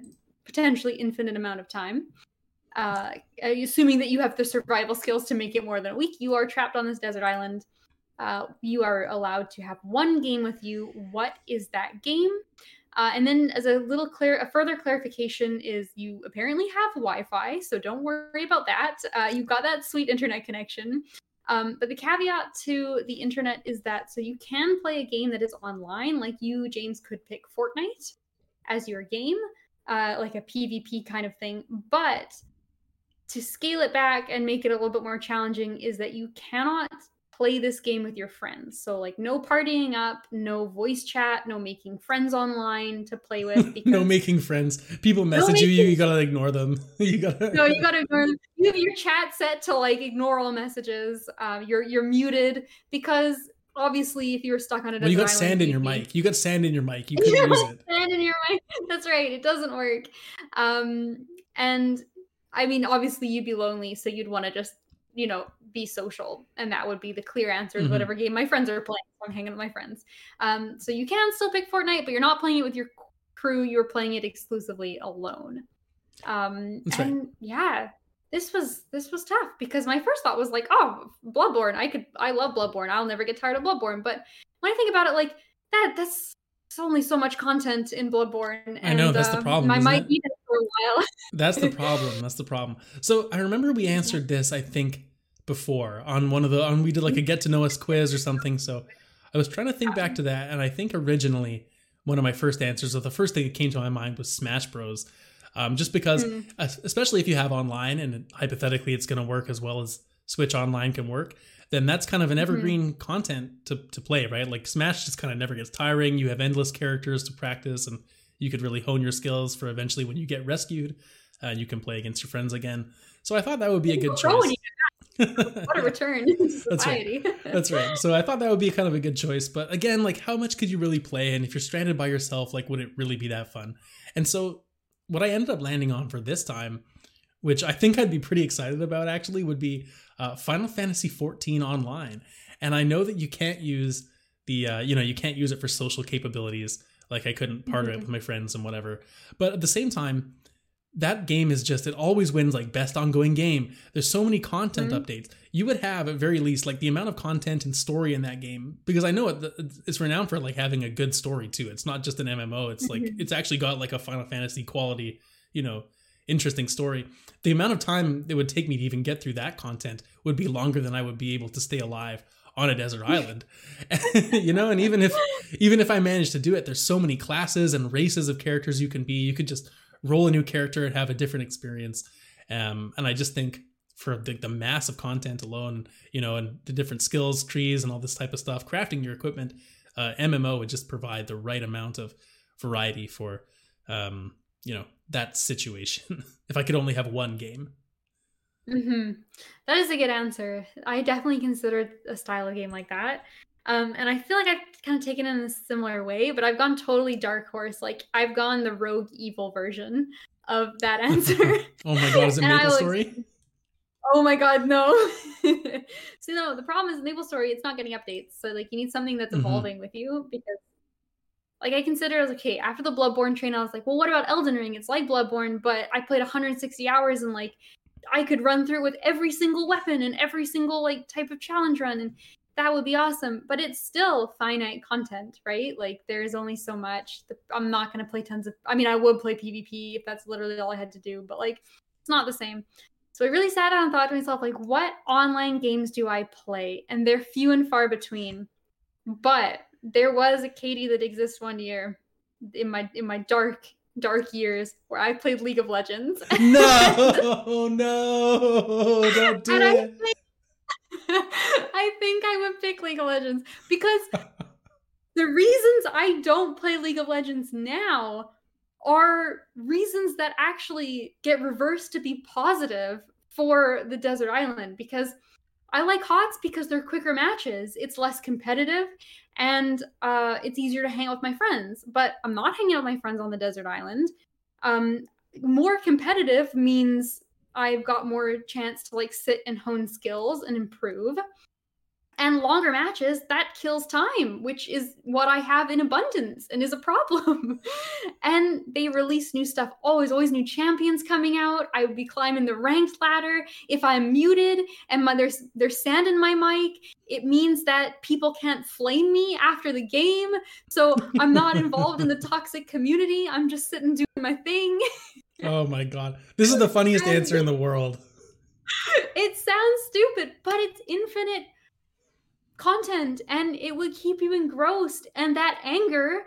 potentially infinite amount of time. Uh, assuming that you have the survival skills to make it more than a week, you are trapped on this desert island. Uh, you are allowed to have one game with you. What is that game? Uh, and then, as a little clear, a further clarification is you apparently have Wi-Fi, so don't worry about that. Uh, you've got that sweet internet connection. Um, but the caveat to the internet is that so you can play a game that is online, like you, James, could pick Fortnite as your game, uh, like a PvP kind of thing. But to scale it back and make it a little bit more challenging is that you cannot play this game with your friends. So like no partying up, no voice chat, no making friends online to play with. no making friends. People message no you, you gotta ignore them. you gotta no, you gotta ignore them. You have your chat set to like ignore all messages. Um, you're you're muted because obviously if you were stuck on a well, you got island, sand in your mic. You got sand in your mic. You couldn't use it. Sand in your mic. That's right. It doesn't work. Um, and I mean, obviously you'd be lonely, so you'd want to just you know, be social. And that would be the clear answer to mm-hmm. whatever game my friends are playing. So I'm hanging with my friends. Um, so you can still pick Fortnite, but you're not playing it with your crew. You're playing it exclusively alone. Um, That's and right. yeah, this was this was tough because my first thought was like, oh, Bloodborne. I could I love Bloodborne. I'll never get tired of Bloodborne. But when I think about it, like that, that's only so much content in Bloodborne. And, I know that's um, the problem. I might need it for a while. that's the problem. That's the problem. So I remember we answered this. I think before on one of the on we did like a get to know us quiz or something. So I was trying to think back to that, and I think originally one of my first answers, or the first thing that came to my mind was Smash Bros. Um, just because, mm. especially if you have online and hypothetically it's going to work as well as Switch Online can work, then that's kind of an mm-hmm. evergreen mm. content to, to play, right? Like Smash just kind of never gets tiring. You have endless characters to practice, and you could really hone your skills for eventually when you get rescued, uh, you can play against your friends again. So I thought that would be a good choice. what a return to society. That's right. That's right. So I thought that would be kind of a good choice. But again, like how much could you really play? And if you're stranded by yourself, like would it really be that fun? And so what I ended up landing on for this time, which I think I'd be pretty excited about actually, would be uh, Final Fantasy 14 online. And I know that you can't use the uh, you know you can't use it for social capabilities like I couldn't partner mm-hmm. it with my friends and whatever. But at the same time, that game is just it always wins like best ongoing game. There's so many content mm-hmm. updates. You would have at very least like the amount of content and story in that game because I know it, it's renowned for like having a good story too. It's not just an MMO. It's like mm-hmm. it's actually got like a Final Fantasy quality, you know, interesting story. The amount of time it would take me to even get through that content would be longer than I would be able to stay alive on a desert island. you know, and even if even if I managed to do it, there's so many classes and races of characters you can be. You could just roll a new character and have a different experience. Um, and I just think for the, the mass of content alone, you know, and the different skills trees and all this type of stuff, crafting your equipment, uh, MMO would just provide the right amount of variety for, um, you know, that situation. if I could only have one game. Mm-hmm. That is a good answer. I definitely consider a style of game like that. Um, and I feel like I've kind of taken it in a similar way, but I've gone totally dark horse. Like I've gone the rogue evil version of that answer. oh my god, is it Maple Story? Oh my god, no. so no, the problem is Maple Story, it's not getting updates. So like you need something that's mm-hmm. evolving with you because like I consider as okay, after the Bloodborne train, I was like, well, what about Elden Ring? It's like Bloodborne, but I played 160 hours and like I could run through with every single weapon and every single like type of challenge run and that would be awesome. But it's still finite content right? Like there's only so much. I'm not going to play tons of i mean i would play pvp if that's literally all i had to do but like it's not the same. So i really sat down and thought to myself like what online games do i play? And they're few and far between. But there was a katie that exists one year in my in my dark dark years where I played League of Legends. No, no, don't do it. I think I would pick League of Legends because the reasons I don't play League of Legends now are reasons that actually get reversed to be positive for the desert island because I like HOTS because they're quicker matches. It's less competitive and uh, it's easier to hang out with my friends. But I'm not hanging out with my friends on the desert island. Um, more competitive means I've got more chance to like sit and hone skills and improve. And longer matches, that kills time, which is what I have in abundance and is a problem. and they release new stuff always, always new champions coming out. I would be climbing the ranked ladder. If I'm muted and my, there's there's sand in my mic, it means that people can't flame me after the game. So I'm not involved in the toxic community. I'm just sitting doing my thing. oh my god. This is the funniest answer in the world. It sounds stupid, but it's infinite content and it would keep you engrossed. And that anger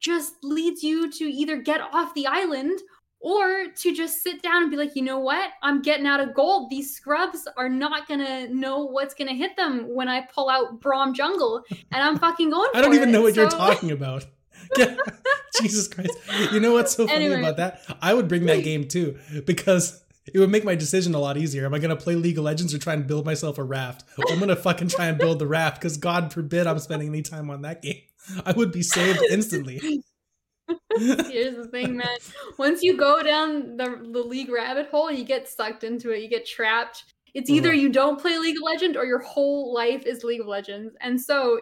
just leads you to either get off the island or to just sit down and be like, you know what? I'm getting out of gold. These scrubs are not gonna know what's gonna hit them when I pull out Braum Jungle, and I'm fucking going. I don't even it, know what so... you're talking about. Jesus Christ! You know what's so funny anyway. about that? I would bring that game too because it would make my decision a lot easier. Am I going to play League of Legends or try and build myself a raft? I'm going to fucking try and build the raft because God forbid I'm spending any time on that game. I would be saved instantly. Here's the thing, man. Once you go down the, the League rabbit hole, you get sucked into it. You get trapped. It's either mm-hmm. you don't play League of Legends or your whole life is League of Legends. And so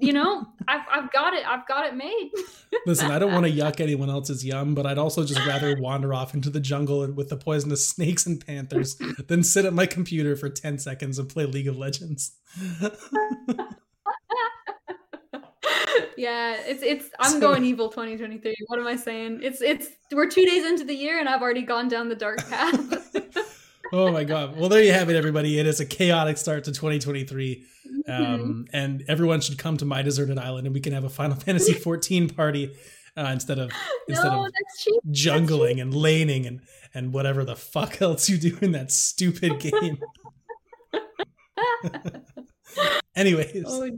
you know, I've, I've got it. I've got it made. Listen, I don't want to yuck anyone else's yum, but I'd also just rather wander off into the jungle with the poisonous snakes and panthers than sit at my computer for 10 seconds and play League of Legends. yeah, it's it's I'm so, going evil 2023. What am I saying? It's it's we're 2 days into the year and I've already gone down the dark path oh my god. Well, there you have it, everybody. It is a chaotic start to 2023. Um, mm-hmm. and everyone should come to my deserted island and we can have a Final Fantasy 14 party uh, instead of instead no, of jungling and laning and and whatever the fuck else you do in that stupid game. Anyways, oh,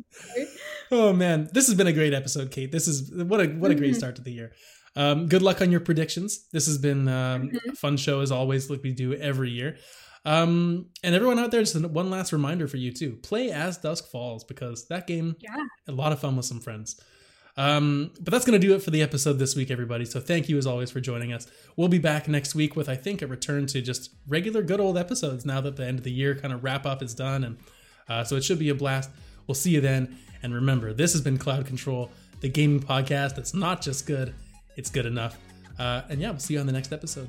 oh, man, this has been a great episode, Kate. This is what a what a great mm-hmm. start to the year. Um, good luck on your predictions. This has been um, mm-hmm. a fun show as always, like we do every year. Um, and everyone out there, just one last reminder for you too: play as Dusk Falls because that game, yeah, a lot of fun with some friends. Um, but that's going to do it for the episode this week, everybody. So thank you as always for joining us. We'll be back next week with, I think, a return to just regular good old episodes now that the end of the year kind of wrap up is done. And uh, so it should be a blast. We'll see you then. And remember, this has been Cloud Control. the gaming podcast that's not just good, it's good enough. Uh, and yeah, we'll see you on the next episode.